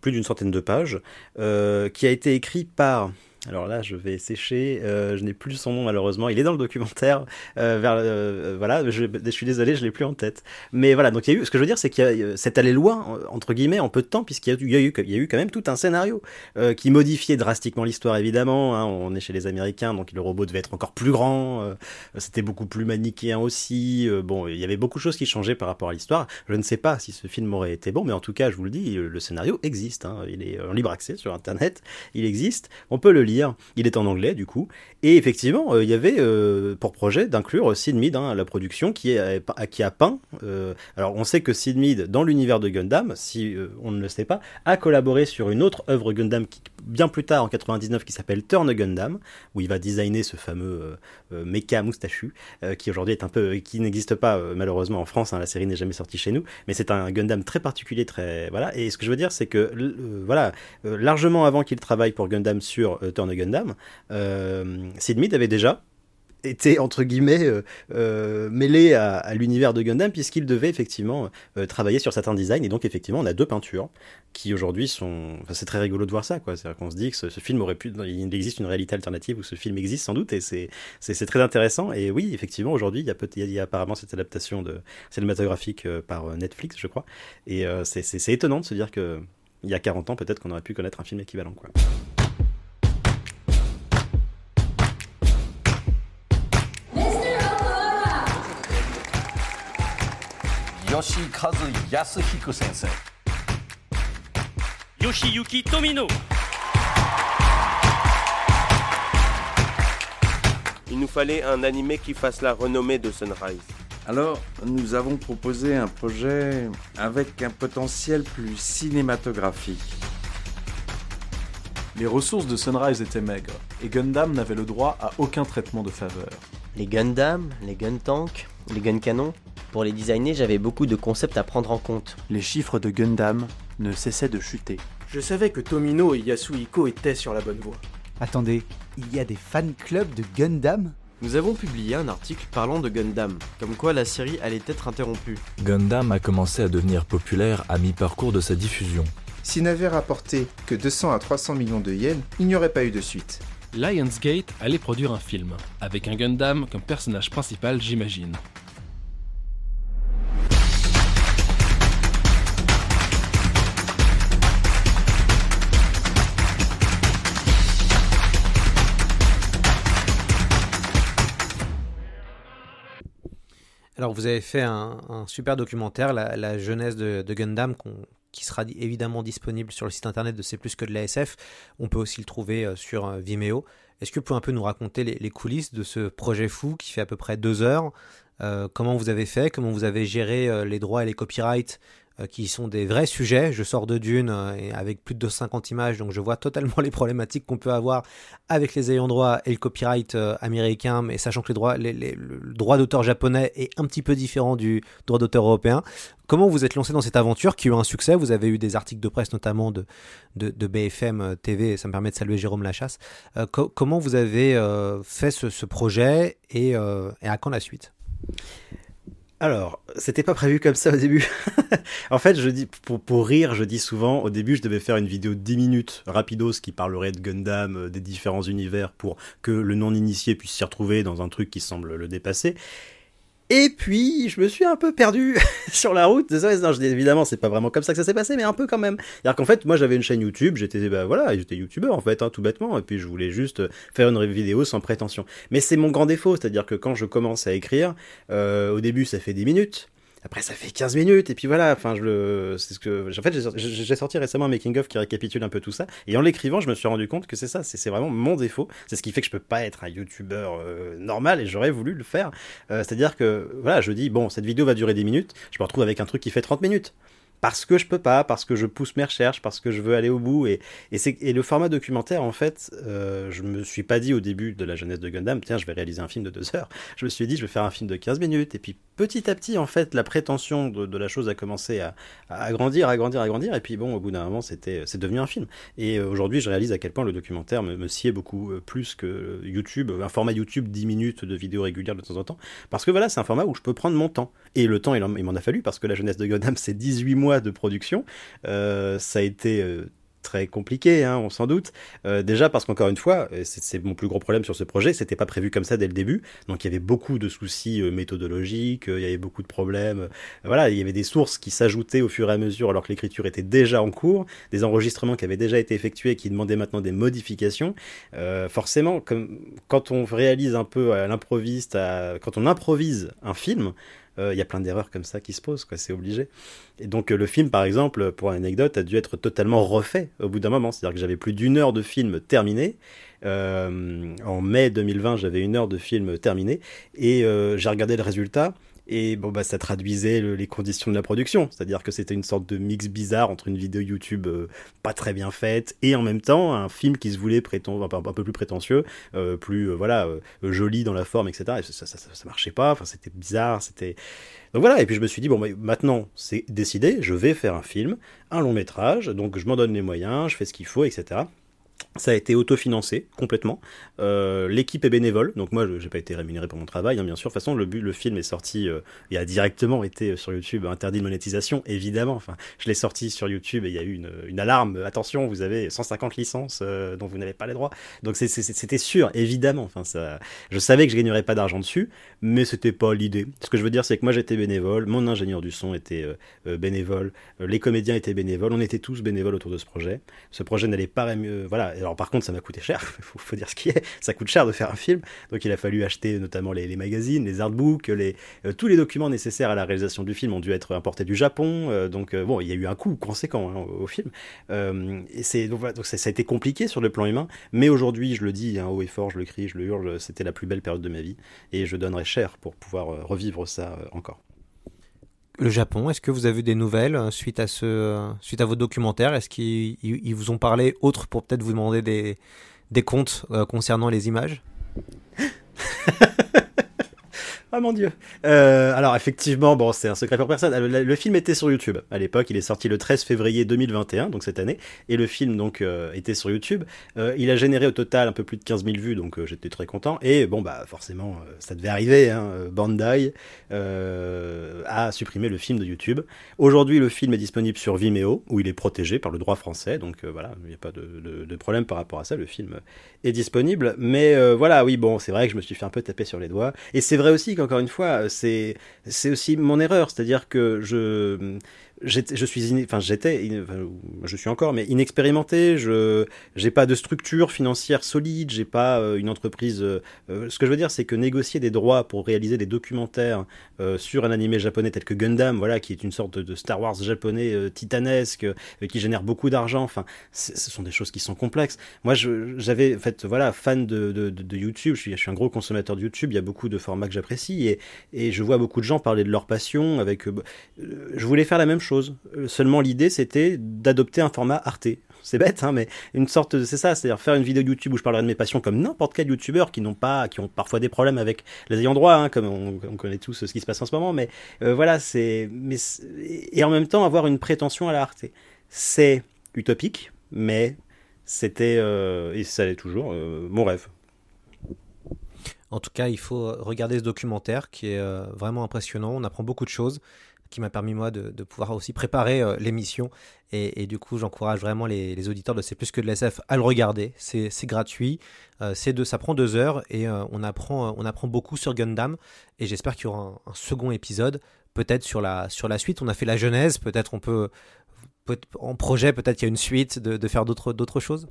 plus d'une centaine de pages, qui a été écrit par alors là, je vais sécher. Euh, je n'ai plus son nom malheureusement. Il est dans le documentaire. Euh, euh, voilà, je, suis désolé, je l'ai plus en tête. Mais voilà, donc il y a eu. Ce que je veux dire, c'est que c'est allé loin entre guillemets en peu de temps, puisqu'il y, y, a eu, il y a eu quand même tout un scénario qui modifiait drastiquement l'histoire. Évidemment, hein. on est chez les Américains, donc le robot devait être encore plus grand. C'était beaucoup plus manichéen aussi. bon, il y avait beaucoup de choses qui changeaient par rapport à l'histoire. Je ne sais pas si ce film aurait été bon, mais en tout cas, je vous le dis, le scénario existe. Hein. Il est en libre accès sur Internet. Il existe. On peut le lire il est en anglais du coup. Et effectivement, euh, il y avait euh, pour projet d'inclure Sid Mead hein, la production qui, est, qui a peint. Euh, alors on sait que Sid Mead, dans l'univers de Gundam, si on ne le sait pas, a collaboré sur une autre œuvre Gundam bien plus tard en 99 qui s'appelle Turn Gundam, où il va designer ce fameux mecha moustachu qui aujourd'hui est un peu, qui n'existe pas malheureusement en France. Hein, la série n'est jamais sortie chez nous, mais c'est un Gundam très particulier, très voilà. Et ce que je veux dire, c'est que voilà, largement avant qu'il travaille pour Gundam sur Turn Gundam, euh, Sid Mead avait déjà été entre guillemets euh, euh, mêlé à, l'univers de Gundam puisqu'il devait effectivement travailler sur certains designs. Et donc effectivement on a deux peintures qui aujourd'hui sont enfin, c'est très rigolo de voir ça quoi. C'est à dire qu'on se dit que ce, film aurait pu il existe une réalité alternative où ce film existe sans doute et c'est c'est très intéressant. Et oui effectivement aujourd'hui il y a il y a apparemment cette adaptation de cinématographique par Netflix je crois. Et c'est étonnant de se dire que il y a 40 ans peut-être qu'on aurait pu connaître un film équivalent quoi. Yoshikazu Yasuhiko sensei. Yoshiyuki Tomino. Il nous fallait un animé qui fasse la renommée de Sunrise. Alors, nous avons proposé un projet avec un potentiel plus cinématographique. Les ressources de Sunrise étaient maigres, et Gundam n'avait le droit à aucun traitement de faveur. Les Gundam, les Gun Tanks, les Gun Canons, pour les designer, j'avais beaucoup de concepts à prendre en compte. Les chiffres de Gundam ne cessaient de chuter. Je savais que Tomino et Yasuhiko étaient sur la bonne voie. Attendez, il y a des fan clubs de Gundam? Nous avons publié un article parlant de Gundam, comme quoi la série allait être interrompue. Gundam a commencé à devenir populaire à mi-parcours de sa diffusion. S'il n'avait rapporté que 200 à 300 millions de yens, il n'y aurait pas eu de suite. Lionsgate allait produire un film, avec un Gundam comme personnage principal, j'imagine. Alors vous avez fait un, super documentaire, la, jeunesse de, Gundam, qui sera évidemment disponible sur le site internet de C'est plus que de la SF. On peut aussi le trouver euh, sur euh, Vimeo. Est-ce que vous pouvez un peu nous raconter les, coulisses de ce projet fou qui fait à peu près deux heures? Euh, Comment vous avez fait? Comment vous avez géré les droits et les copyrights? Qui sont des vrais sujets. Je sors de Dune euh, et avec plus de 50 images, donc je vois totalement les problématiques qu'on peut avoir avec les ayants droit et le copyright euh, américain, mais sachant que les droits, le droit d'auteur japonais est un petit peu différent du droit d'auteur européen. Comment vous êtes lancé dans cette aventure qui a eu un succès? Vous avez eu des articles de presse notamment de, BFM TV, ça me permet de saluer Jérôme Lachasse. Euh, co comment vous avez euh, fait ce, projet et, euh, et à quand la suite? Alors, c'était pas prévu comme ça au début. en fait, je dis pour, pour rire, je dis souvent au début, je devais faire une vidéo de 10 minutes rapidos qui parlerait de Gundam, euh, des différents univers pour que le non-initié puisse s'y retrouver dans un truc qui semble le dépasser. Et puis, je me suis un peu perdu sur la route. Désolé, non, je évidemment, c'est pas vraiment comme ça que ça s'est passé, mais un peu quand même. C'est-à-dire qu'en fait, moi, j'avais une chaîne YouTube, j'étais, bah voilà, j'étais youtubeur, en fait, hein, tout bêtement, et puis je voulais juste faire une vidéo sans prétention. Mais c'est mon grand défaut, c'est-à-dire que quand je commence à écrire, euh, au début, ça fait 10 minutes. Après, ça fait 15 minutes, et puis voilà, enfin, je le, en fait, j'ai sorti récemment un making-of qui récapitule un peu tout ça, et en l'écrivant, je me suis rendu compte que c'est ça, c'est vraiment mon défaut, c'est ce qui fait que je peux pas être un youtubeur euh, normal, et j'aurais voulu le faire. Euh, C'est-à-dire que, voilà, je dis, bon, cette vidéo va durer 10 minutes, je me retrouve avec un truc qui fait 30 minutes parce que je peux pas, parce que je pousse mes recherches, parce que je veux aller au bout. Et, et, et le format documentaire, en fait, euh, je me suis pas dit au début de la jeunesse de Gundam, tiens, je vais réaliser un film de deux heures. Je me suis dit, je vais faire un film de 15 minutes. Et puis petit à petit, en fait, la prétention de, la chose a commencé à, à, grandir, à grandir, à grandir. Et puis bon, au bout d'un moment, c'était, c'est devenu un film. Et euh, aujourd'hui, je réalise à quel point le documentaire me, me sied beaucoup euh, plus que YouTube, un format YouTube 10 minutes de vidéos régulières de temps en temps. Parce que voilà, c'est un format où je peux prendre mon temps. Et le temps, il m'en a fallu parce que la jeunesse de Gundam, c'est 18 mois de production. Euh, ça a été euh, très compliqué, hein, on s'en doute. Euh, déjà parce qu'encore une fois, c'est mon plus gros problème sur ce projet, c'était pas prévu comme ça dès le début. Donc il y avait beaucoup de soucis méthodologiques, il y avait beaucoup de problèmes. voilà, il y avait des sources qui s'ajoutaient au fur et à mesure alors que l'écriture était déjà en cours, des enregistrements qui avaient déjà été effectués et qui demandaient maintenant des modifications. forcément, comme quand on réalise un peu à l'improviste, quand on improvise un film, il euh, y a plein d'erreurs comme ça qui se posent, quoi, c'est obligé. Et donc euh, le film, par exemple, pour anecdote, a dû être totalement refait au bout d'un moment. C'est-à-dire que j'avais plus d'une heure de film terminé. Euh, en mai 2020, j'avais une heure de film terminé et j'ai regardé le résultat. Et bon, bah, ça traduisait le, les conditions de la production. C'est-à-dire que c'était une sorte de mix bizarre entre une vidéo YouTube euh, pas très bien faite et en même temps un film qui se voulait prétend, un, peu plus prétentieux, euh, plus, euh, voilà, joli dans la forme, etc. Et ça, ça, marchait pas. Enfin, c'était bizarre. C'était. Donc voilà. Et puis je me suis dit, bon, maintenant, c'est décidé. Je vais faire un film, un long métrage. Donc je m'en donne les moyens, je fais ce qu'il faut, etc. Ça a été autofinancé complètement. Euh, L'équipe est bénévole, donc moi je n'ai pas été rémunéré pour mon travail, hein, bien sûr. De toute façon, le, film est sorti, euh, il a directement été sur YouTube interdit de monétisation, évidemment. Enfin, je l'ai sorti sur YouTube et il y a eu une, alarme. Attention, vous avez 150 licences euh, dont vous n'avez pas les droits. Donc c'était sûr, évidemment. Enfin, je savais que je gagnerais pas d'argent dessus, mais c'était pas l'idée. Ce que je veux dire, c'est que moi j'étais bénévole, mon ingénieur du son était euh, euh, bénévole, les comédiens étaient bénévoles, on était tous bénévoles autour de ce projet. Ce projet n'allait pas mieux, Alors par contre, ça m'a coûté cher, il faut, dire ce qui est. Ça coûte cher de faire un film, donc il a fallu acheter notamment les, magazines, les artbooks, les, euh, tous les documents nécessaires à la réalisation du film ont dû être importés du Japon. Euh, donc euh, bon, il y a eu un coût conséquent hein, au, film. c'est donc, ça, a été compliqué sur le plan humain, mais aujourd'hui, je le dis hein, haut et fort, je le crie, je le hurle, c'était la plus belle période de ma vie, et je donnerais cher pour pouvoir revivre ça encore le Japon. Est-ce que vous avez des nouvelles suite à ce, suite à vos documentaires? Est-ce qu'ils vous ont parlé autre pour peut-être vous demander des, des comptes euh, concernant les images? Ah mon dieu. Euh, alors effectivement, bon, c'est un secret pour personne. Le, le, film était sur YouTube à l'époque. Il est sorti le 13 février 2021, donc cette année, et le film euh, était sur YouTube. Euh, il a généré au total un peu plus de 15 000 vues, donc euh, j'étais très content. Et bon bah forcément, euh, ça devait arriver. Hein, Bandai euh, a supprimé le film de YouTube. Aujourd'hui, le film est disponible sur Vimeo, où il est protégé par le droit français. Donc voilà, il n'y a pas de, de, de, problème par rapport à ça. Le film est disponible. Mais voilà, oui, bon, c'est vrai que je me suis fait un peu taper sur les doigts. Et c'est vrai aussi qu'encore une fois, c'est c'est aussi mon erreur, c'est-à-dire que je je suis enfin j'étais je suis encore mais inexpérimenté je j'ai pas de structure financière solide j'ai pas euh, une entreprise euh, ce que je veux dire c'est que négocier des droits pour réaliser des documentaires euh, sur un animé japonais tel que Gundam voilà qui est une sorte de, Star Wars japonais euh, titanesque euh, qui génère beaucoup d'argent enfin ce sont des choses qui sont complexes. Moi j'avais en fait voilà fan de, YouTube je suis, je suis un gros consommateur de YouTube il y a beaucoup de formats que j'apprécie et, et je vois beaucoup de gens parler de leur passion avec je voulais faire la même chose Euh, Seulement l'idée c'était d'adopter un format Arte. C'est bête, hein, mais une sorte, c'est ça, c'est-à-dire faire une vidéo YouTube où je parlerai de mes passions comme n'importe quel YouTuber qui n'ont pas, qui ont parfois des problèmes avec les ayants droit, hein, comme on, on connaît tous ce qui se passe en ce moment, mais euh, voilà, c'est, mais et en même temps avoir une prétention à la Arte. C'est utopique, mais c'était euh, et ça l'est toujours euh, mon rêve. En tout cas, il faut regarder ce documentaire qui est euh, vraiment impressionnant. On apprend beaucoup de choses qui m'a permis moi de, pouvoir aussi préparer euh, l'émission. Et, du coup j'encourage vraiment les, auditeurs de C'est plus que de l'SF à le regarder. C'est gratuit. Euh, de ça prend deux heures et euh, on apprend euh, on apprend beaucoup sur Gundam. Et j'espère qu'il y aura un, un second épisode peut-être sur la sur la suite. On a fait la genèse. Peut-être on peut- en projet peut-être qu'il y a une suite de, faire d'autres choses?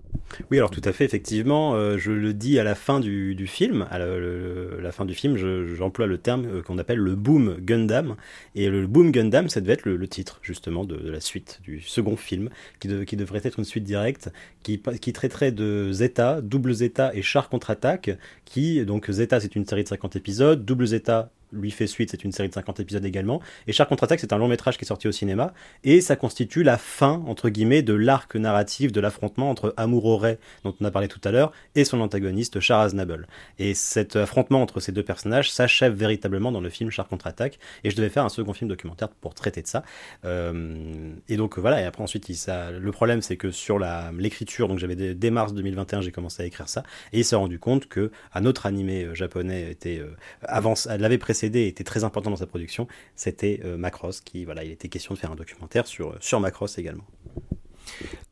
Oui, alors tout à fait, effectivement, euh, je le dis à la fin du, film, à la, fin du film, je- j'emploie le terme euh, qu'on appelle le boom Gundam, et le boom Gundam, ça devait être le, titre justement de, la suite du second film, qui, de- qui devrait être une suite directe, qui, qui traiterait de Zeta, Double Zeta et Char contre-attaque, qui donc Zeta c'est une série de 50 épisodes, Double Zeta lui fait suite, c'est une série de 50 épisodes également. Et Char contre-attaque, c'est un long métrage qui est sorti au cinéma. Et ça constitue la fin, entre guillemets, de l'arc narratif de l'affrontement entre Amuro Ray, dont on a parlé tout à l'heure, et son antagoniste Char Aznable. Et cet affrontement entre ces deux personnages s'achève véritablement dans le film Char contre-attaque. Et je devais faire un second film documentaire pour traiter de ça. Euh, et donc voilà, et après ensuite, ça, le problème, c'est que sur l'écriture, donc j'avais dès, dès mars 2021, j'ai commencé à écrire ça. Et il s'est rendu compte que un autre animé euh, japonais était euh, avance, l'avait précédé et était très important dans sa production, c'était euh, Macross, qui voilà, il était question de faire un documentaire sur, sur Macross également.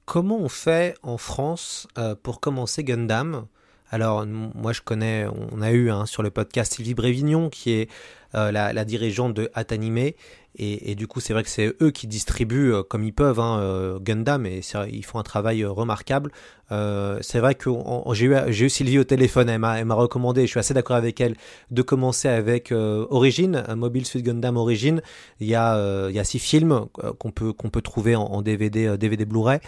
Comment on fait en France euh, pour commencer Gundam? Alors, moi je connais, on a eu hein, sur le podcast Sylvie Brévignon qui est euh, la, la dirigeante de Atanime. Et, du coup, c'est vrai que c'est eux qui distribuent euh, comme ils peuvent hein, euh, Gundam et ils font un travail euh, remarquable. C'est vrai que j'ai eu, Sylvie au téléphone, elle m'a recommandé, je suis assez d'accord avec elle, de commencer avec Origin, Mobile Suit Gundam Origin. Il y a, six films qu'on peut, trouver en, DVD, DVD Blu-ray.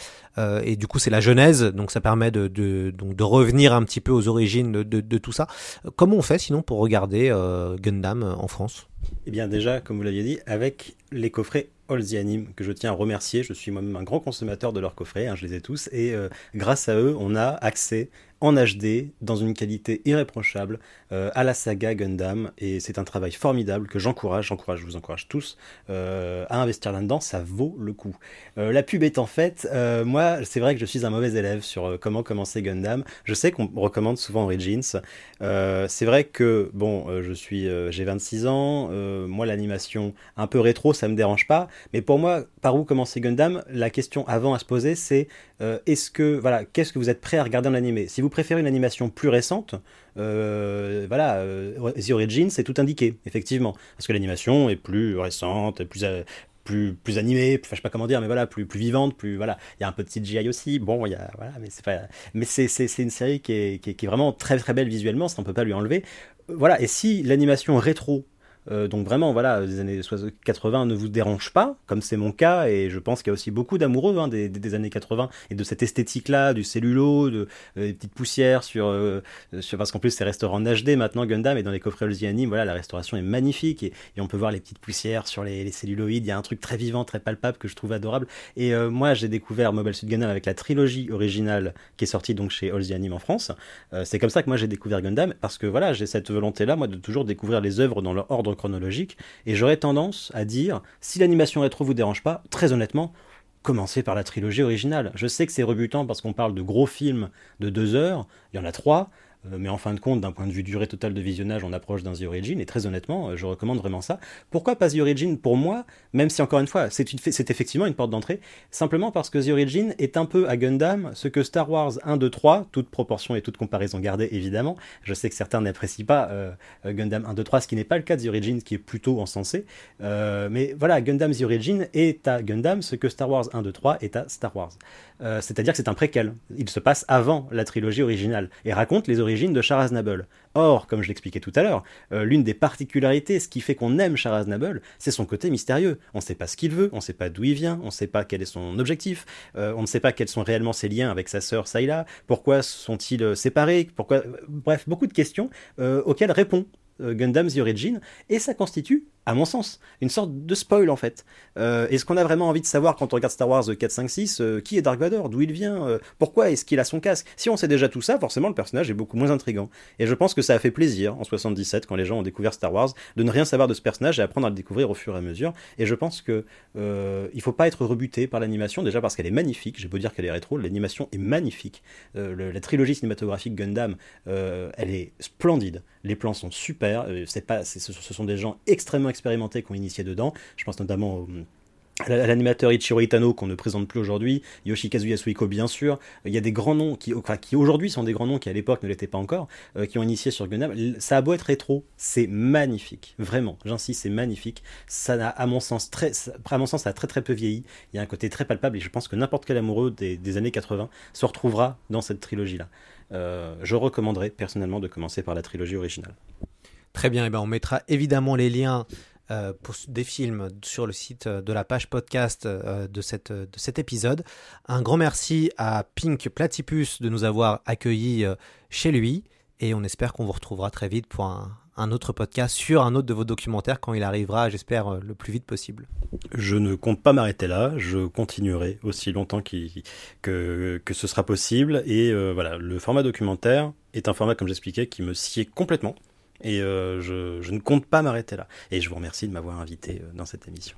Et du coup, c'est la genèse, donc ça permet de, revenir un petit peu aux origines de, tout ça. Comment on fait sinon pour regarder Gundam en France? Eh bien déjà, comme vous l'aviez dit, avec les coffrets All the Anime, que je tiens à remercier, je suis moi-même un grand consommateur de leurs coffrets, hein, je les ai tous, et euh, grâce à eux, on a accès en HD, dans une qualité irréprochable, euh, à la saga Gundam, et c'est un travail formidable que j'encourage, j'encourage, je vous encourage tous euh, à investir là-dedans, ça vaut le coup. La pub étant faite, euh, moi, c'est vrai que je suis un mauvais élève sur comment commencer Gundam. Je sais qu'on recommande souvent Origins. C'est vrai que, bon, je suis, j'ai 26 ans, moi l'animation un peu rétro, ça me dérange pas, mais pour moi, par où commencer Gundam, la question avant à se poser, c'est euh, est-ce que, voilà, qu'est-ce que vous êtes prêt à regarder en animé? Si vous préférez une animation plus récente, euh, voilà, euh, The Origins, c'est tout indiqué, effectivement, parce que l'animation est plus récente, plus, euh, plus, plus animée, plus, je sais pas comment dire, mais voilà, plus, plus vivante, plus, voilà, il y a un peu de CGI aussi, bon, il y a, voilà, mais c'est pas, mais c'est, une série qui est, qui est, qui est vraiment très très belle visuellement, ça on peut pas lui enlever. Voilà, et si l'animation rétro euh, donc vraiment, voilà, des années 80 ne vous dérange pas, comme c'est mon cas, et je pense qu'il y a aussi beaucoup d'amoureux hein, des, des, années 80 et de cette esthétique-là, du cellulo, de, euh, des petites poussières sur, euh, sur parce qu'en plus c'est restaurant en HD maintenant Gundam et dans les coffrets Olzy Anime, voilà, la restauration est magnifique et, on peut voir les petites poussières sur les, les, celluloïdes. Il y a un truc très vivant, très palpable que je trouve adorable. Et moi, j'ai découvert Mobile Suit Gundam avec la trilogie originale qui est sortie donc chez Olzy Anime en France. C'est comme ça que moi j'ai découvert Gundam parce que voilà, j'ai cette volonté-là, moi, de toujours découvrir les œuvres dans leur ordre chronologique. Et j'aurais tendance à dire, si l'animation rétro vous dérange pas, très honnêtement, commencez par la trilogie originale. Je sais que c'est rebutant parce qu'on parle de gros films de deux heures, il y en a trois, mais en fin de compte, d'un point de vue durée totale de visionnage, on approche d'un The Origin, et très honnêtement, euh, je recommande vraiment ça. Pourquoi pas The Origin pour moi, même si encore une fois, c'est effectivement une porte d'entrée, simplement parce que The Origin est un peu à Gundam ce que Star Wars 1, 2, 3, toute proportion et toute comparaison gardée évidemment, je sais que certains n'apprécient pas euh, Gundam 1, 2, 3, ce qui n'est pas le cas de The Origin, qui est plutôt encensé, euh, mais voilà, Gundam The Origin est à Gundam ce que Star Wars 1, 2, 3 est à Star Wars. Euh, C'est-à-dire que c'est un préquel, il se passe avant la trilogie originale, et raconte les origines de Char Aznable. Or, comme je l'expliquais tout à l'heure, euh, l'une des particularités, ce qui fait qu'on aime Char Aznable, c'est son côté mystérieux. On ne sait pas ce qu'il veut, on ne sait pas d'où il vient, on ne sait pas quel est son objectif, euh, on ne sait pas quels sont réellement ses liens avec sa sœur Sayla, pourquoi sont-ils séparés, pourquoi... bref, beaucoup de questions auxquelles répond Gundam The Origin, et ça constitue à mon sens, une sorte de spoil en fait. Euh, est-ce qu'on a vraiment envie de savoir quand on regarde Star Wars 4, 5, 6 qui est Dark Vador, d'où il vient, euh, pourquoi est-ce qu'il a son casque? Si on sait déjà tout ça, forcément le personnage est beaucoup moins intrigant. Et je pense que ça a fait plaisir en 77 quand les gens ont découvert Star Wars de ne rien savoir de ce personnage et apprendre à le découvrir au fur et à mesure. Et je pense que euh, il faut pas être rebuté par l'animation déjà parce qu'elle est magnifique. J'ai beau dire qu'elle est rétro, l'animation est magnifique. La trilogie cinématographique Gundam, elle est splendide. Les plans sont super. c'est pas, ce sont des gens extrêmement expérimentés qui ont initié dedans. Je pense notamment à l'animateur Ichiro Itano qu'on ne présente plus aujourd'hui, Yoshikazu Yasuhiko bien sûr, il y a des grands noms qui, qui aujourd'hui sont des grands noms qui à l'époque ne l'étaient pas encore, euh, qui ont initié sur Gundam. Ça a beau être rétro, c'est magnifique, vraiment, j'insiste, c'est magnifique. Ça a à mon sens très, à mon sens, ça a très très peu vieilli. Il y a un côté très palpable et je pense que n'importe quel amoureux des, années 80 se retrouvera dans cette trilogie là. Euh, je recommanderais personnellement de commencer par la trilogie originale. Très bien, et ben on mettra évidemment les liens euh, des films sur le site de la page podcast euh, de, cette, de cet épisode. Un grand merci à Pink Platypus de nous avoir accueillis euh, chez lui et on espère qu'on vous retrouvera très vite pour un, autre podcast sur un autre de vos documentaires quand il arrivera, j'espère, le plus vite possible. Je ne compte pas m'arrêter là, je continuerai aussi longtemps que, que ce sera possible. Et voilà, le format documentaire est un format, comme j'expliquais, qui me sied complètement. Et euh, je, ne compte pas m'arrêter là. Et je vous remercie de m'avoir invité euh, dans cette émission.